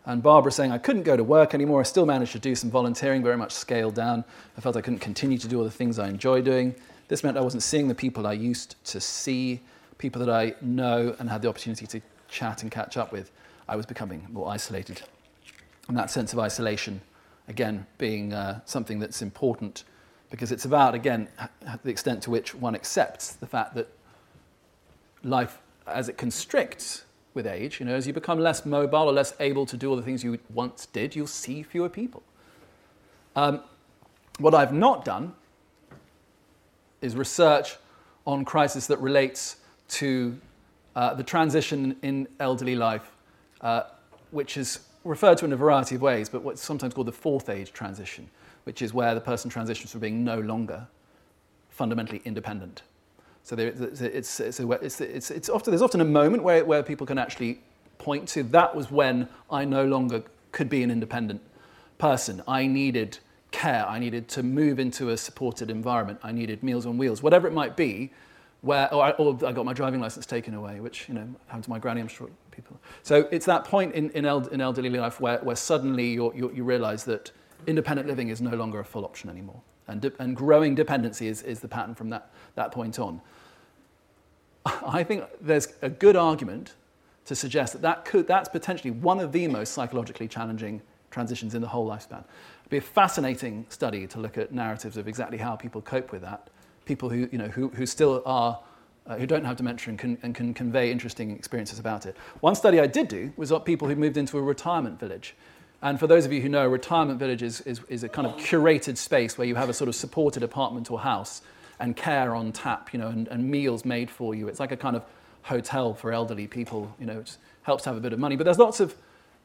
And Barbara saying, I couldn't go to work anymore. I still managed to do some volunteering, very much scaled down. I felt I couldn't continue to do all the things I enjoy doing. This meant I wasn't seeing the people I used to see, people that I know and had the opportunity to chat and catch up with. I was becoming more isolated. And that sense of isolation, again, being uh, something that's important because it's about, again, the extent to which one accepts the fact that life, as it constricts, with age. You know, as you become less mobile or less able to do all the things you once did, you'll see fewer people. Um, what I've not done is research on crisis that relates to uh, the transition in elderly life, uh, which is referred to in a variety of ways, but what's sometimes called the fourth age transition, which is where the person transitions from being no longer fundamentally independent so there, it's, it's, it's, it's, it's often, there's often a moment where, where people can actually point to that was when I no longer could be an independent person. I needed care. I needed to move into a supported environment. I needed meals on wheels, whatever it might be. Where, or I, or I got my driving license taken away, which you know happened to my granny. I'm sure people. So it's that point in, in, eld, in elderly life where, where suddenly you you realise that independent living is no longer a full option anymore, and, de- and growing dependency is, is the pattern from that, that point on. I think there's a good argument to suggest that, that could, that's potentially one of the most psychologically challenging transitions in the whole lifespan. It'd be a fascinating study to look at narratives of exactly how people cope with that. People who, you know, who, who still are, uh, who don't have dementia and can, and can convey interesting experiences about it. One study I did do was on people who moved into a retirement village. And for those of you who know, a retirement village is, is, is a kind of curated space where you have a sort of supported apartment or house and care on tap, you know, and, and meals made for you. It's like a kind of hotel for elderly people, you know, it helps have a bit of money. But there's lots of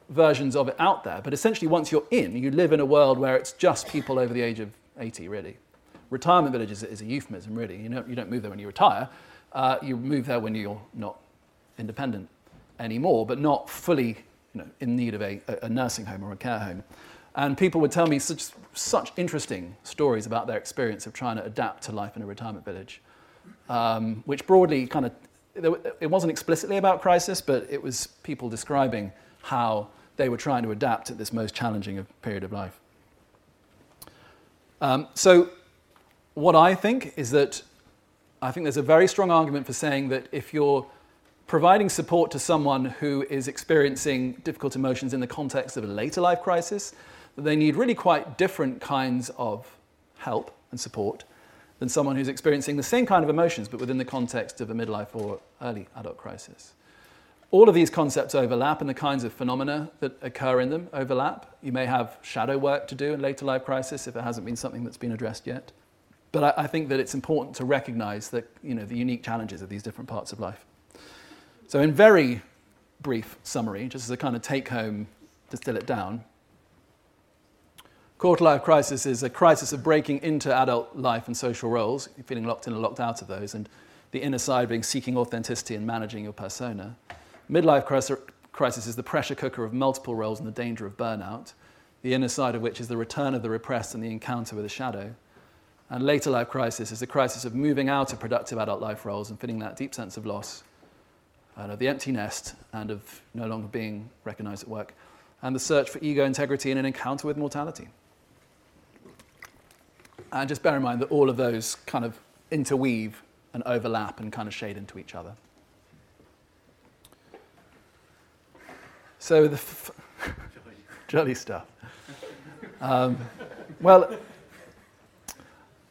versions of it out there. But essentially, once you're in, you live in a world where it's just people over the age of 80, really. Retirement villages is a euphemism, really. You don't, you don't move there when you retire. Uh, you move there when you're not independent anymore, but not fully you know, in need of a, a nursing home or a care home. And people would tell me such, such interesting stories about their experience of trying to adapt to life in a retirement village, um, which broadly kind of, it wasn't explicitly about crisis, but it was people describing how they were trying to adapt at this most challenging period of life. Um, so, what I think is that I think there's a very strong argument for saying that if you're providing support to someone who is experiencing difficult emotions in the context of a later life crisis, that they need really quite different kinds of help and support than someone who's experiencing the same kind of emotions but within the context of a midlife or early adult crisis. All of these concepts overlap and the kinds of phenomena that occur in them overlap. You may have shadow work to do in later life crisis if it hasn't been something that's been addressed yet. But I, think that it's important to recognize that, you know, the unique challenges of these different parts of life. So, in very brief summary, just as a kind of take home, distill it down, Quarter life crisis is a crisis of breaking into adult life and social roles, feeling locked in and locked out of those, and the inner side being seeking authenticity and managing your persona. Midlife crisis is the pressure cooker of multiple roles and the danger of burnout, the inner side of which is the return of the repressed and the encounter with a shadow. And later life crisis is the crisis of moving out of productive adult life roles and feeling that deep sense of loss, and of the empty nest, and of no longer being recognized at work, and the search for ego integrity and an encounter with mortality. And just bear in mind that all of those kind of interweave and overlap and kind of shade into each other. So the f- jolly stuff. Um, well,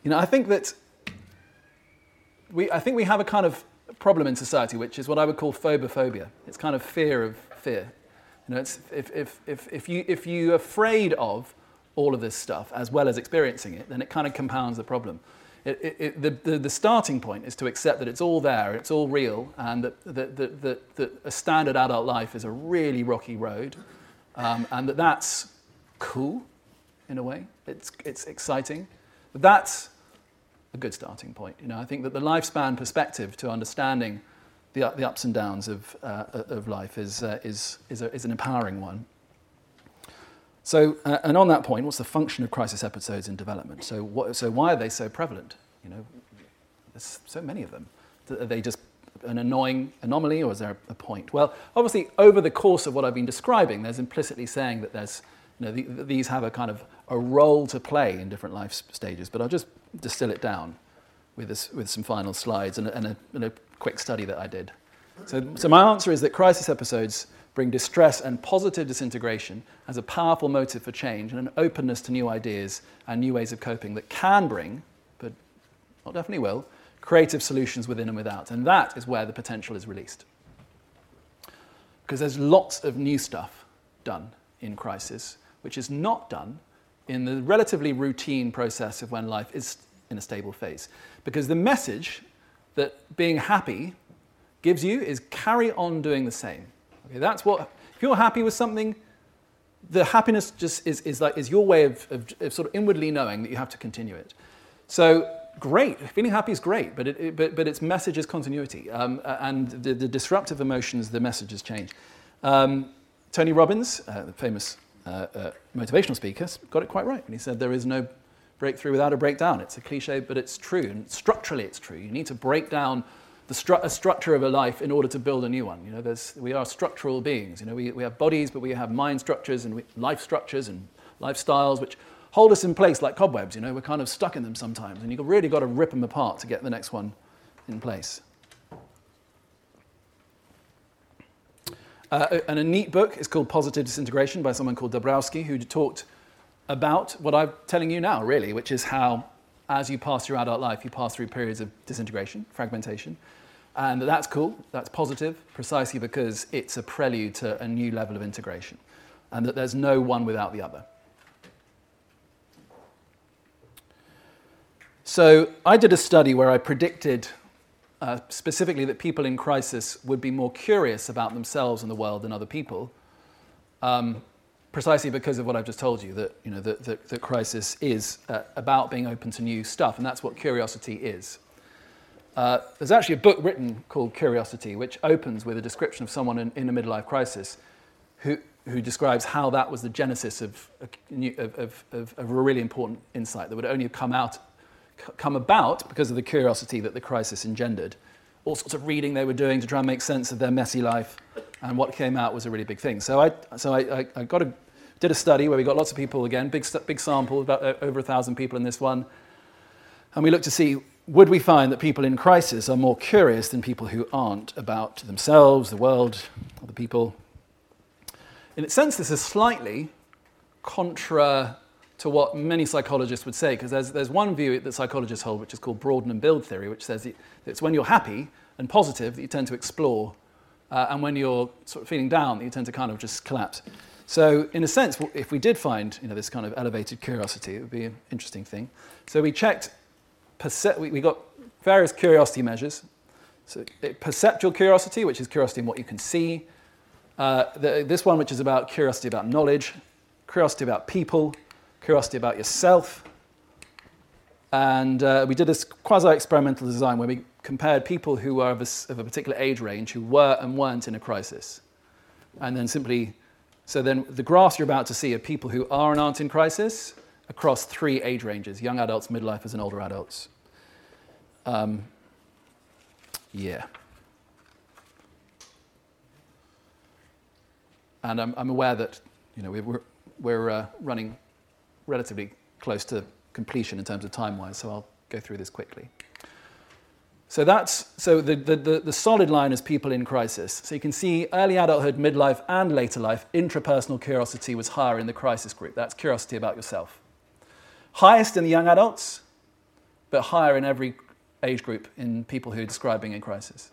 you know, I think that we, I think we have a kind of problem in society, which is what I would call phobophobia. It's kind of fear of fear. You know, it's, if, if, if, if, you, if you're afraid of all of this stuff as well as experiencing it, then it kind of compounds the problem. It, it, it, the, the, the, starting point is to accept that it's all there, it's all real, and that, that, that, that, that a standard adult life is a really rocky road, um, and that that's cool in a way. It's, it's exciting. That's a good starting point. You know, I think that the lifespan perspective to understanding the, the ups and downs of, uh, of life is, uh, is, is, a, is an empowering one. So, uh, and on that point, what's the function of crisis episodes in development? So, what, so why are they so prevalent? You know, there's so many of them. Are they just an annoying anomaly, or is there a point? Well, obviously, over the course of what I've been describing, there's implicitly saying that there's, you know, the, these have a kind of a role to play in different life stages. But I'll just distill it down with, this, with some final slides and a, and, a, and a quick study that I did. So, so my answer is that crisis episodes bring distress and positive disintegration as a powerful motive for change and an openness to new ideas and new ways of coping that can bring, but not definitely will, creative solutions within and without. And that is where the potential is released. Because there's lots of new stuff done in crisis, which is not done in the relatively routine process of when life is in a stable phase. Because the message that being happy gives you is carry on doing the same. Okay, that's what, if you're happy with something, the happiness just is, is, like, is your way of, of, of sort of inwardly knowing that you have to continue it. So great, feeling happy is great, but, it, it, but, but its message is continuity. Um, and the, the, disruptive emotions, the messages change. Um, Tony Robbins, uh, the famous uh, uh, motivational speaker, got it quite right when he said there is no breakthrough without a breakdown. It's a cliche, but it's true. And structurally, it's true. You need to break down the stru- structure of a life in order to build a new one. You know, we are structural beings. You know, we, we have bodies, but we have mind structures and we, life structures and lifestyles which hold us in place like cobwebs. You know, we're kind of stuck in them sometimes, and you've really got to rip them apart to get the next one in place. Uh, and a neat book is called Positive Disintegration by someone called Dabrowski, who talked about what I'm telling you now, really, which is how as you pass through adult life, you pass through periods of disintegration, fragmentation. And that's cool, that's positive, precisely because it's a prelude to a new level of integration, and that there's no one without the other. So I did a study where I predicted uh, specifically that people in crisis would be more curious about themselves and the world than other people. Um, precisely because of what I've just told you, that, you know, that, that, that crisis is uh, about being open to new stuff, and that's what curiosity is. Uh, there's actually a book written called Curiosity, which opens with a description of someone in, in a midlife crisis who, who describes how that was the genesis of, of, of, of, a really important insight that would only have come, out, come about because of the curiosity that the crisis engendered. All sorts of reading they were doing to try and make sense of their messy life, and what came out was a really big thing. So I, so I, I, I got a did a study where we got lots of people again, big, big sample, about uh, over a thousand people in this one. And we looked to see would we find that people in crisis are more curious than people who aren't about themselves, the world, other people? In a sense, this is slightly contra to what many psychologists would say, because there's, there's one view that psychologists hold, which is called broaden and build theory, which says it's when you're happy and positive that you tend to explore, uh, and when you're sort of feeling down, that you tend to kind of just collapse. So, in a sense, if we did find you know, this kind of elevated curiosity, it would be an interesting thing. So, we checked, we got various curiosity measures. So, perceptual curiosity, which is curiosity in what you can see. Uh, the, this one, which is about curiosity about knowledge, curiosity about people, curiosity about yourself. And uh, we did this quasi experimental design where we compared people who were of a, of a particular age range who were and weren't in a crisis. And then simply so then the graphs you're about to see are people who are and aren't in crisis across three age ranges, young adults, midlifers, and older adults. Um, yeah. And I'm, I'm, aware that you know, we're, we're uh, running relatively close to completion in terms of time-wise, so I'll go through this quickly. So that's so the, the, the, solid line is people in crisis. So you can see early adulthood, midlife, and later life, intrapersonal curiosity was higher in the crisis group. That's curiosity about yourself. Highest in the young adults, but higher in every age group in people who are describing a crisis.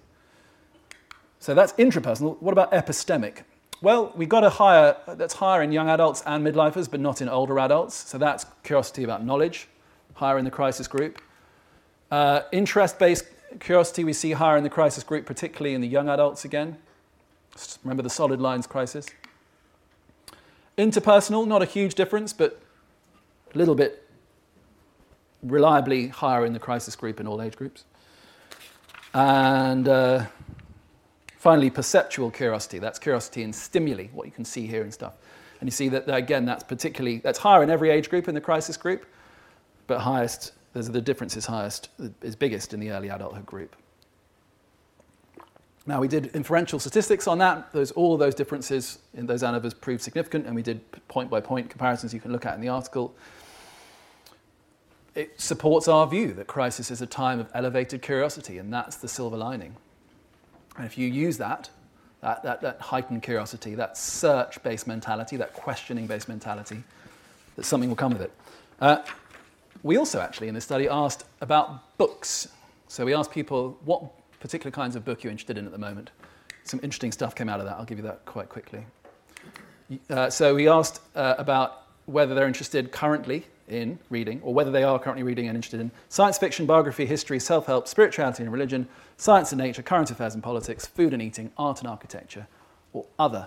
So that's intrapersonal. What about epistemic? Well, we got a higher, that's higher in young adults and midlifers, but not in older adults. So that's curiosity about knowledge, higher in the crisis group. Uh, interest based curiosity we see higher in the crisis group, particularly in the young adults again. Remember the solid lines crisis. Interpersonal, not a huge difference, but a little bit reliably higher in the crisis group in all age groups. And uh, finally, perceptual curiosity. That's curiosity in stimuli, what you can see, hear, and stuff. And you see that, again, that's particularly, that's higher in every age group in the crisis group, but highest, the difference is highest, is biggest in the early adulthood group. Now, we did inferential statistics on that. Those, all of those differences in those ANOVAs proved significant, and we did point by point comparisons you can look at in the article it supports our view that crisis is a time of elevated curiosity, and that's the silver lining. And if you use that, that, that, that heightened curiosity, that search based mentality, that questioning based mentality, that something will come of it. Uh, we also actually in this study asked about books. So we asked people what particular kinds of book you're interested in at the moment. Some interesting stuff came out of that. I'll give you that quite quickly. Uh, so we asked uh, about whether they're interested currently in reading, or whether they are currently reading and interested in science fiction, biography, history, self help, spirituality and religion, science and nature, current affairs and politics, food and eating, art and architecture, or other.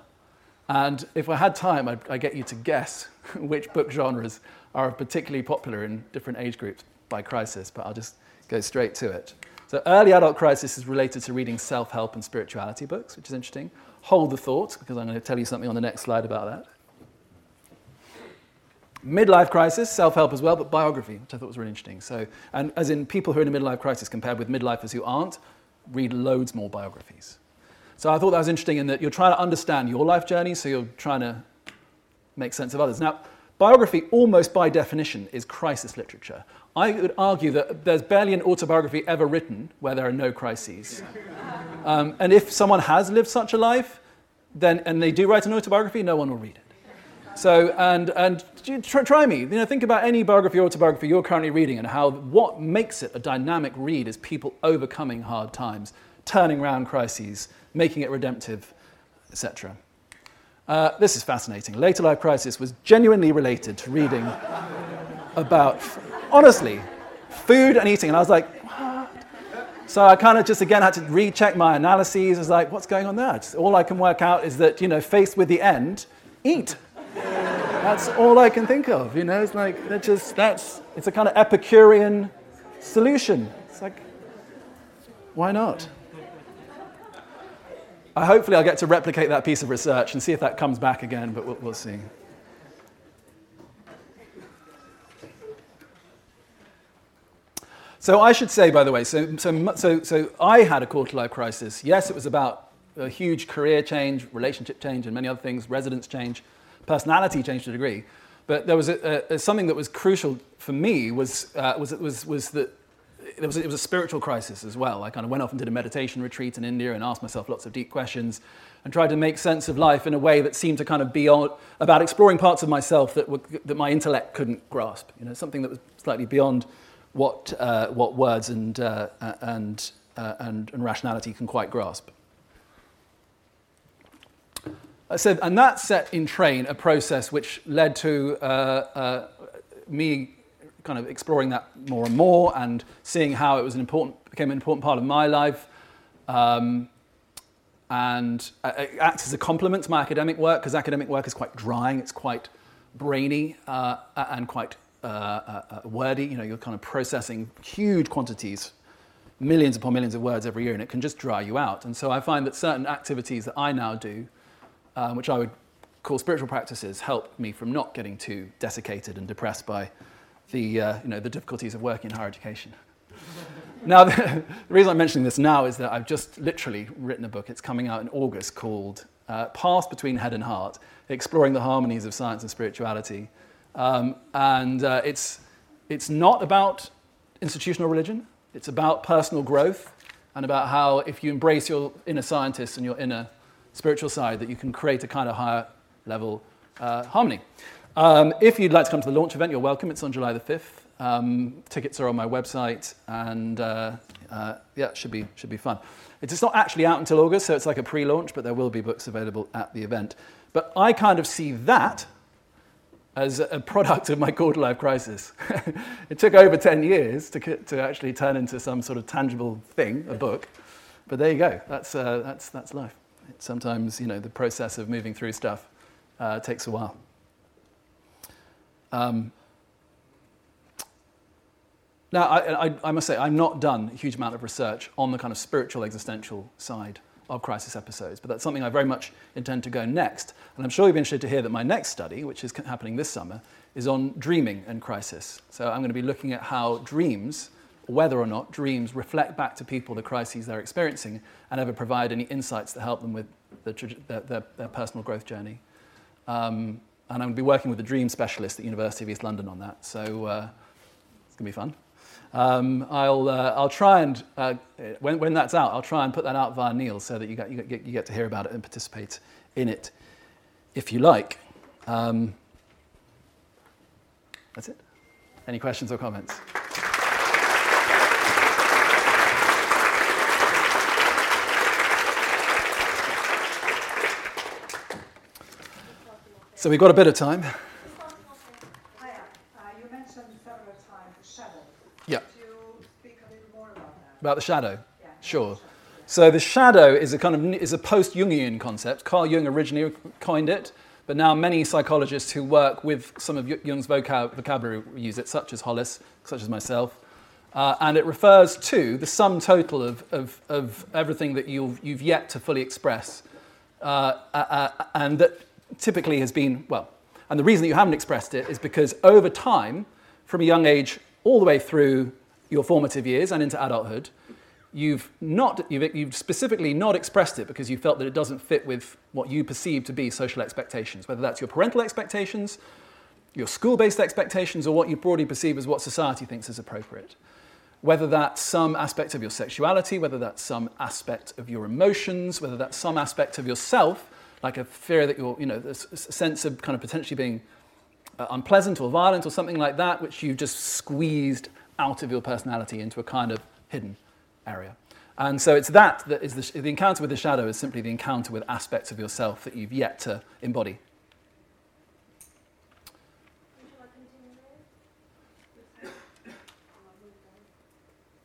And if I had time, I'd, I'd get you to guess which book genres are particularly popular in different age groups by crisis, but I'll just go straight to it. So, early adult crisis is related to reading self help and spirituality books, which is interesting. Hold the thought, because I'm going to tell you something on the next slide about that. Midlife crisis, self help as well, but biography, which I thought was really interesting. So, and as in people who are in a midlife crisis compared with midlifers who aren't, read loads more biographies. So I thought that was interesting in that you're trying to understand your life journey, so you're trying to make sense of others. Now, biography, almost by definition, is crisis literature. I would argue that there's barely an autobiography ever written where there are no crises. Um, and if someone has lived such a life, then, and they do write an autobiography, no one will read it. So, and, and try, try, me. You know, think about any biography or autobiography you're currently reading and how what makes it a dynamic read is people overcoming hard times, turning around crises, making it redemptive, etc. Uh, this is fascinating. Later life crisis was genuinely related to reading about, honestly, food and eating. And I was like, what? So I kind of just again had to recheck my analyses. I was like, what's going on there? Just, all I can work out is that, you know, faced with the end, eat. That's all I can think of, you know? It's like, that just, that's, it's a kind of Epicurean solution. It's like, why not? I, hopefully, I'll get to replicate that piece of research and see if that comes back again, but we'll, we'll see. So I should say, by the way, so, so, so, so I had a quarter life crisis. Yes, it was about a huge career change, relationship change, and many other things, residence change personality change to a degree. But there was a, a, something that was crucial for me was, uh, was, was, was that it was, it was a spiritual crisis as well. I kind of went off and did a meditation retreat in India and asked myself lots of deep questions and tried to make sense of life in a way that seemed to kind of be about exploring parts of myself that, were, that my intellect couldn't grasp. You know, something that was slightly beyond what, uh, what words and, uh, and, uh, and, and rationality can quite grasp. Said, and that set in train a process which led to uh, uh, me kind of exploring that more and more and seeing how it was an important, became an important part of my life. Um, and it acts as a complement to my academic work because academic work is quite drying, it's quite brainy uh, and quite uh, uh, uh, wordy. You know, you're kind of processing huge quantities, millions upon millions of words every year, and it can just dry you out. And so I find that certain activities that I now do um, which I would call spiritual practices, help me from not getting too desiccated and depressed by the, uh, you know, the difficulties of working in higher education. now, the, reason I'm mentioning this now is that I've just literally written a book. It's coming out in August called uh, Path Between Head and Heart, Exploring the Harmonies of Science and Spirituality. Um, and uh, it's, it's not about institutional religion. It's about personal growth and about how if you embrace your inner scientist and your inner spiritual side that you can create a kind of higher level uh, harmony. Um, if you'd like to come to the launch event, you're welcome. It's on July the 5th. Um, tickets are on my website, and uh, uh, yeah, it should be, should be fun. It's not actually out until August, so it's like a pre launch, but there will be books available at the event. But I kind of see that as a product of my quarter life crisis. it took over 10 years to, to actually turn into some sort of tangible thing, a book. But there you go, that's, uh, that's, that's life. sometimes, you know, the process of moving through stuff uh, takes a while. Um, now, I, I, I, must say, I'm not done a huge amount of research on the kind of spiritual existential side of crisis episodes, but that's something I very much intend to go next. And I'm sure you'll be interested to hear that my next study, which is happening this summer, is on dreaming and crisis. So I'm going to be looking at how dreams, whether or not dreams reflect back to people the crises they're experiencing and ever provide any insights that help them with the, their, their, their, personal growth journey. Um, and I'm going to be working with a dream specialist at University of East London on that. So uh, it's going to be fun. Um, I'll, uh, I'll try and, uh, when, when that's out, I'll try and put that out via Niall so that you get, you, get, you get to hear about it and participate in it if you like. Um, that's it. Any questions or comments? So we've got a bit of time. Yeah. About the shadow? Yeah. Sure. So the shadow is a kind of is a post-Jungian concept. Carl Jung originally coined it, but now many psychologists who work with some of Jung's vocab- vocabulary use it, such as Hollis, such as myself. Uh, and it refers to the sum total of, of, of everything that you've, you've yet to fully express, uh, uh, uh and that typically has been, well, and the reason that you haven't expressed it is because over time, from a young age all the way through your formative years and into adulthood, you've not you've, you've, specifically not expressed it because you felt that it doesn't fit with what you perceive to be social expectations whether that's your parental expectations your school-based expectations or what you broadly perceive as what society thinks is appropriate. Whether that's some aspect of your sexuality whether that's some aspect of your emotions whether that's some aspect of yourself like a fear that you're you know a sense of kind of potentially being uh, unpleasant or violent or something like that, which you've just squeezed out of your personality into a kind of hidden area. And so it's that that is the, the encounter with the shadow is simply the encounter with aspects of yourself that you've yet to embody.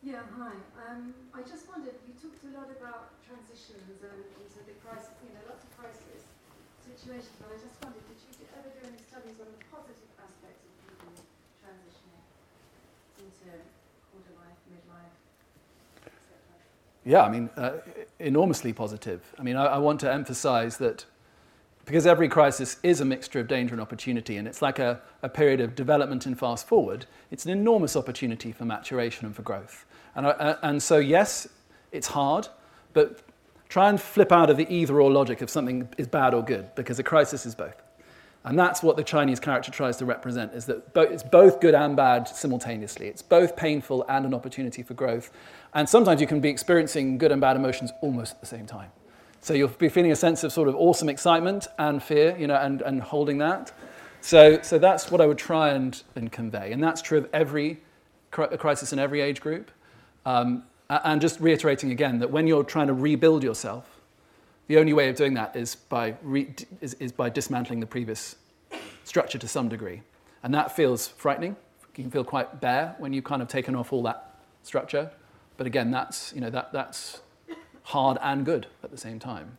Yeah, hi. Um, I just wondered, you talked a lot about transitions and into the crisis, you know, lots of crisis situations, but I just wondered, did you ever do any studies on the positive aspects of people transitioning into quarter life, midlife, Yeah, I mean, uh, enormously positive. I mean, I, I want to emphasize that because every crisis is a mixture of danger and opportunity, and it's like a, a, period of development and fast forward, it's an enormous opportunity for maturation and for growth. And, uh, and so, yes, it's hard, but try and flip out of the either or logic if something is bad or good, because a crisis is both. And that's what the Chinese character tries to represent, is that it's both good and bad simultaneously. It's both painful and an opportunity for growth. And sometimes you can be experiencing good and bad emotions almost at the same time. So you'll be feeling a sense of sort of awesome excitement and fear, you know, and, and holding that. So, so that's what I would try and, and convey. And that's true of every crisis in every age group. Um, and just reiterating again that when you're trying to rebuild yourself, the only way of doing that is by, re- is, is by dismantling the previous structure to some degree. And that feels frightening. You can feel quite bare when you've kind of taken off all that structure. But again, that's, you know, that, that's hard and good at the same time.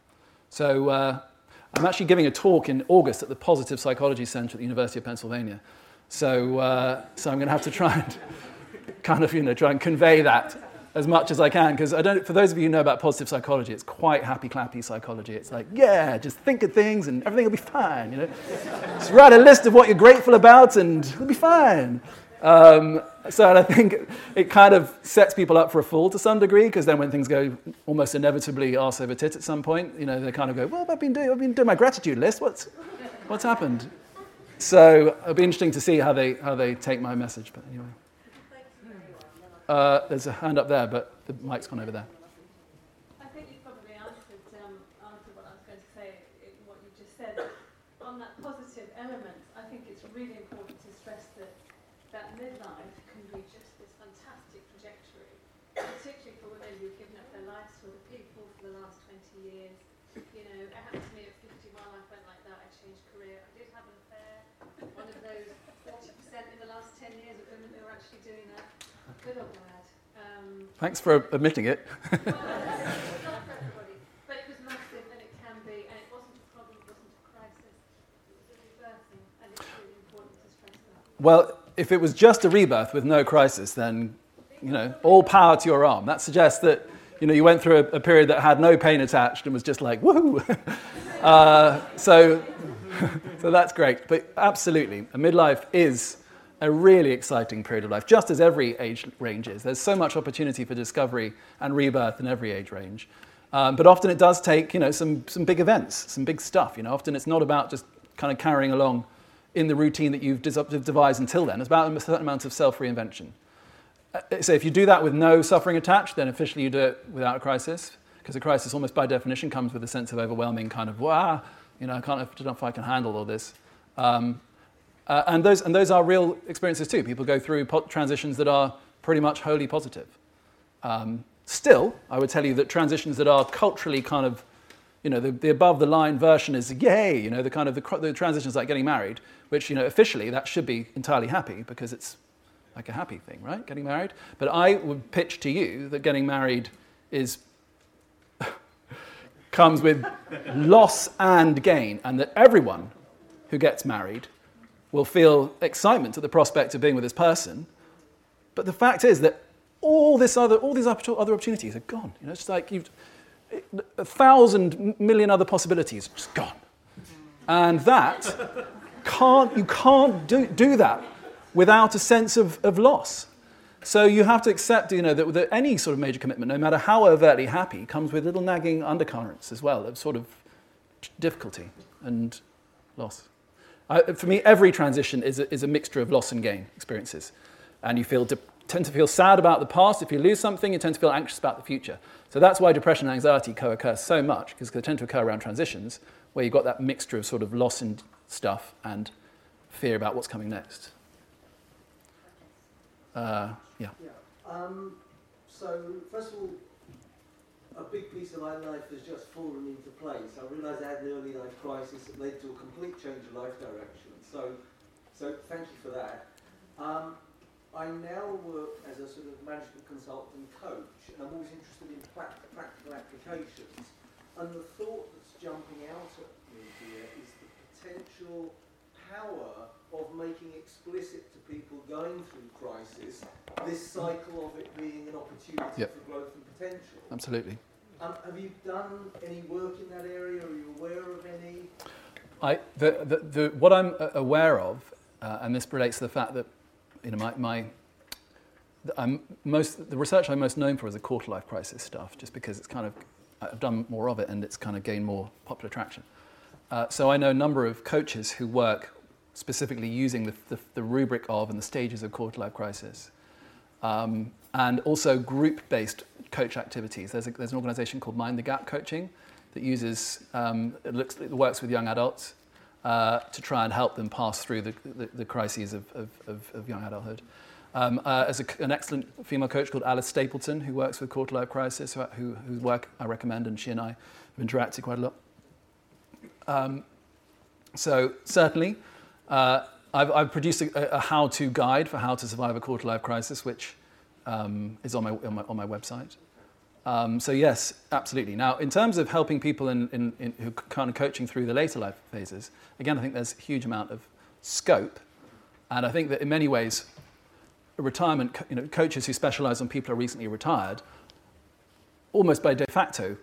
So uh, I'm actually giving a talk in August at the Positive Psychology Center at the University of Pennsylvania. So, uh, so I'm going to have to try and kind of, you know, try and convey that as much as I can because I don't. For those of you who know about positive psychology, it's quite happy clappy psychology. It's like, yeah, just think of things and everything will be fine. You know, just write a list of what you're grateful about and it'll be fine. Um, so I think it kind of sets people up for a fall to some degree because then when things go almost inevitably arse over tit at some point, you know, they kind of go, well, I've been doing, I've been doing my gratitude list. What's, what's happened? So it'll be interesting to see how they, how they take my message. But anyway. Uh, there's a hand up there, but the mic's gone over there. important for stress it. Well, if it was just a rebirth with no crisis, then, you know, all power to your arm. That suggests that, you know, you went through a, a period that had no pain attached and was just like, woohoo. uh, so, so that's great. But absolutely, a midlife is a really exciting period of life, just as every age range is. There's so much opportunity for discovery and rebirth in every age range. Um, but often it does take, you know, some, some big events, some big stuff. You know, often it's not about just kind of carrying along in the routine that you've devised until then. It's about a certain amount of self-reinvention. Uh, so if you do that with no suffering attached, then officially you do it without a crisis, because a crisis almost by definition comes with a sense of overwhelming kind of, wow, you know, I can't, I don't know if I can handle all this. Um, uh, and, those, and those are real experiences too. People go through po- transitions that are pretty much wholly positive. Um, still, I would tell you that transitions that are culturally kind of, you know, the, the above the line version is yay, you know, the kind of the, the transitions like getting married, which, you know, officially that should be entirely happy because it's like a happy thing, right? Getting married. But I would pitch to you that getting married is comes with loss and gain, and that everyone who gets married will feel excitement at the prospect of being with this person. But the fact is that all, this other, all these other opportunities are gone. You know, it's like you've, a thousand million other possibilities just gone. And that can't, you can't do, do that without a sense of, of loss. So you have to accept, you know, that, that any sort of major commitment, no matter how overtly happy, comes with little nagging undercurrents as well of sort of difficulty and loss. I, for me, every transition is a, is a mixture of loss and gain experiences. And you feel de- tend to feel sad about the past. If you lose something, you tend to feel anxious about the future. So that's why depression and anxiety co-occur so much, because they tend to occur around transitions, where you've got that mixture of sort of loss and stuff and fear about what's coming next. Uh, yeah. Yeah. Um, so, first of all, a big piece of my life has just fallen into place. I realised I had an early life crisis that led to a complete change of life direction. So, so thank you for that. Um, I now work as a sort of management consultant and coach, and I'm always interested in practical applications. And the thought that's jumping out at me here is the potential power of making explicit to people going through crisis this cycle of it being an opportunity yep. for growth and potential. Absolutely. Um, have you done any work in that area? Are you aware of any? I, the, the, the, what I'm aware of, uh, and this relates to the fact that you know, my, my I'm most, the research I'm most known for is the quarter life crisis stuff, just because it's kind of, I've done more of it and it's kind of gained more popular traction. Uh, so I know a number of coaches who work specifically using the, the, the rubric of and the stages of quarter life crisis. Um, and also group-based coach activities. There's, a, there's an organization called Mind the Gap Coaching that uses, um, it, looks, it works with young adults uh, to try and help them pass through the, the, the crises of, of, of, of, young adulthood. Um, uh, there's a, an excellent female coach called Alice Stapleton who works with quarter life crisis, who, who, whose work I recommend, and she and I have interacted quite a lot. Um, so certainly, uh, I've, I've, produced a, a, how-to guide for how to survive a quarter-life crisis, which um, is on my, on my, on my website. Um, so yes, absolutely. Now, in terms of helping people in, in, in, who kind of coaching through the later life phases, again, I think there's a huge amount of scope, and I think that in many ways, retirement, you know, coaches who specialize on people who are recently retired, almost by de facto,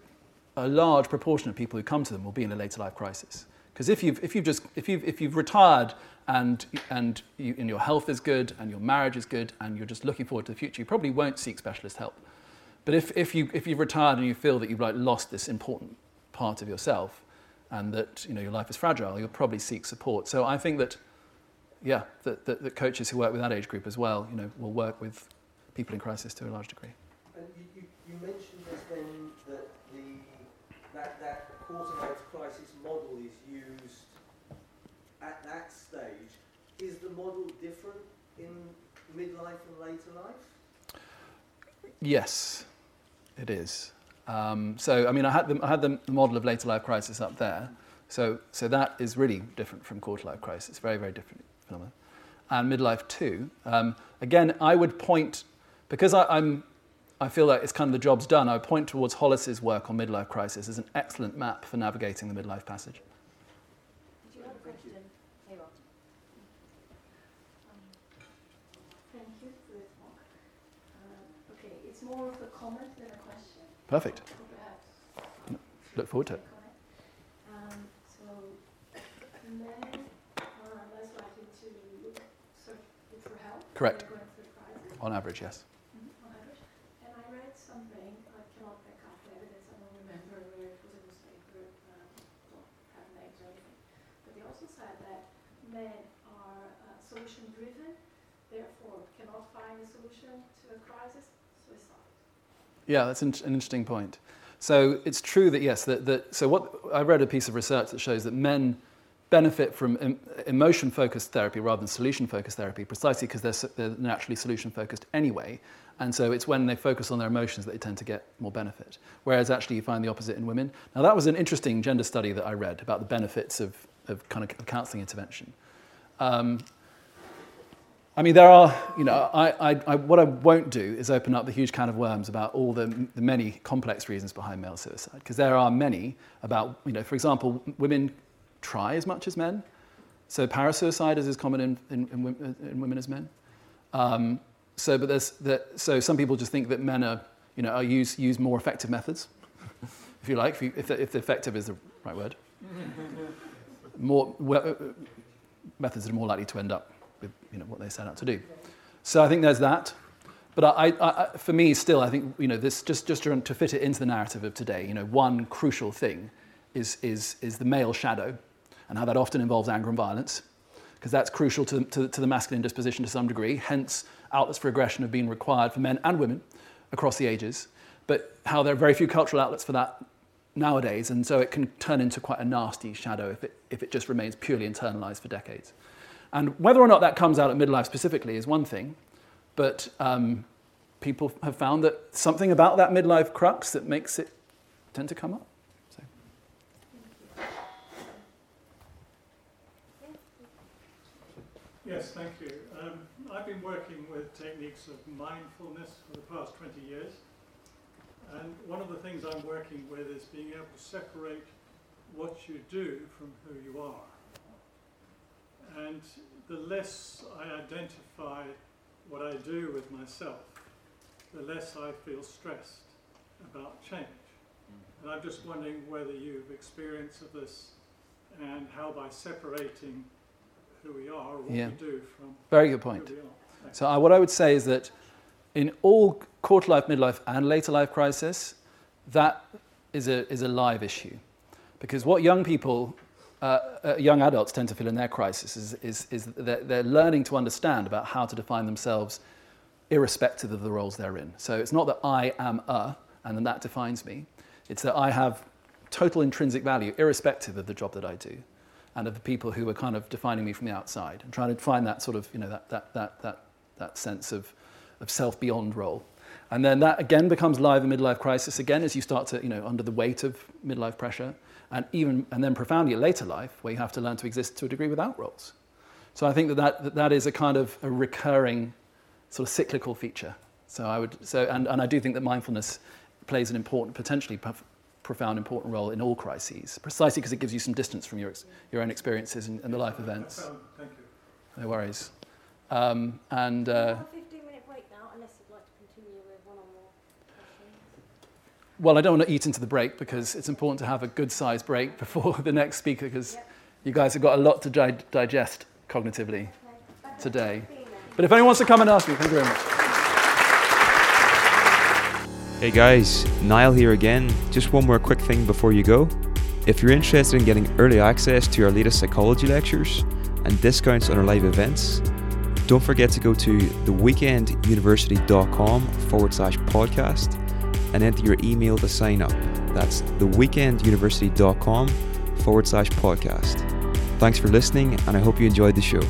a large proportion of people who come to them will be in a later life crisis. Because if you've, if you've just if you've, if you've retired and and, you, and your health is good and your marriage is good and you're just looking forward to the future, you probably won't seek specialist help. But if, if you if you've retired and you feel that you've like lost this important part of yourself and that you know your life is fragile, you'll probably seek support. So I think that yeah, that, that, that coaches who work with that age group as well, you know, will work with people in crisis to a large degree. And you, you, you mentioned just then that the that, that quarter life crisis model is at that stage, is the model different in midlife and later life? Yes, it is. Um, so, I mean, I had, the, I had the model of later life crisis up there. So, so that is really different from quarter life crisis. Very, very different phenomenon. and midlife too. Um, again, I would point, because I, am I feel like it's kind of the job's done, I would point towards Hollis's work on midlife crisis as an excellent map for navigating the midlife passage. Do you have a question? Here um, thank you for this talk. Uh, okay, it's more of a comment than a question. Perfect. Look forward to it. Um, so men are less likely to search for help. Correct. when Going through crisis. On average, yes. Mhm, on average. And I read something, I cannot back up the evidence, I don't remember where it was a newspaper, um, don't have names or anything. But they also said that men are uh, solution driven, therefore cannot find a solution to a crisis, suicide. Yeah, that's an, interesting point. So it's true that yes, that, that so what I read a piece of research that shows that men benefit from em, emotion-focused therapy rather than solution-focused therapy, precisely because they're, they're naturally solution-focused anyway. And so it's when they focus on their emotions that they tend to get more benefit. Whereas actually you find the opposite in women. Now that was an interesting gender study that I read about the benefits of, of kind of counselling intervention. Um, I mean, there are, you know, I, I, I, what I won't do is open up the huge can of worms about all the, the many complex reasons behind male suicide, because there are many about, you know, for example, women try as much as men. So parasuicide is as common in, in, in, in women as men. Um, so, but there's, the, so some people just think that men are, you know, are use, use more effective methods, if you like, if, you, if, the, if the effective is the right word. more, well, uh, methods that are more likely to end up with you know, what they set out to do. So I think there's that. But I, I, for me, still, I think you know, this, just, just to, to fit it into the narrative of today, you know, one crucial thing is, is, is the male shadow and how that often involves anger and violence, because that's crucial to, to, to the masculine disposition to some degree. Hence, outlets for aggression have been required for men and women across the ages, but how there are very few cultural outlets for that nowadays, and so it can turn into quite a nasty shadow if it, if it just remains purely internalized for decades. And whether or not that comes out at midlife specifically is one thing, but um, people have found that something about that midlife crux that makes it tend to come up. Yes, thank you. Um, I've been working with techniques of mindfulness for the past 20 years. And one of the things I'm working with is being able to separate what you do from who you are. And the less I identify what I do with myself, the less I feel stressed about change. Mm. And I'm just wondering whether you've experience of this and how by separating who we are or what Yeah. we do from Very good who point. we are. Thanks. So I, what I would say is that in all quarter life, midlife, and later life crisis, that is a, is a live issue. Because what young people, uh, uh, young adults tend to feel in their crisis is, is, is that they're learning to understand about how to define themselves irrespective of the roles they're in. So it's not that I am a, and then that defines me. It's that I have total intrinsic value irrespective of the job that I do and of the people who are kind of defining me from the outside and trying to find that sort of, you know, that, that, that, that, that sense of, of self beyond role. And then that again becomes live in midlife crisis again as you start to, you know, under the weight of midlife pressure and even, and then profoundly at later life where you have to learn to exist to a degree without roles. So I think that that, that, that is a kind of a recurring sort of cyclical feature. So I would, so, and, and I do think that mindfulness plays an important, potentially prof- profound, important role in all crises, precisely because it gives you some distance from your, ex- your own experiences and, and the life events. Thank you. No worries. Um, and uh, have a 15 minute break now, unless you'd like to continue with one or more questions. Well, I don't want to eat into the break because it's important to have a good sized break before the next speaker because Yep. you guys have got a lot to di- digest cognitively. Okay. Today. for being there. But if anyone wants to come and ask me, thank you very much. Hey guys, Niall here again. Just one more quick thing before you go. If you're interested in getting early access to our latest psychology lectures and discounts on our live events, don't forget to go to theweekenduniversity.com forward slash podcast and enter your email to sign up. That's theweekenduniversity.com forward slash podcast. Thanks for listening, and I hope you enjoyed the show.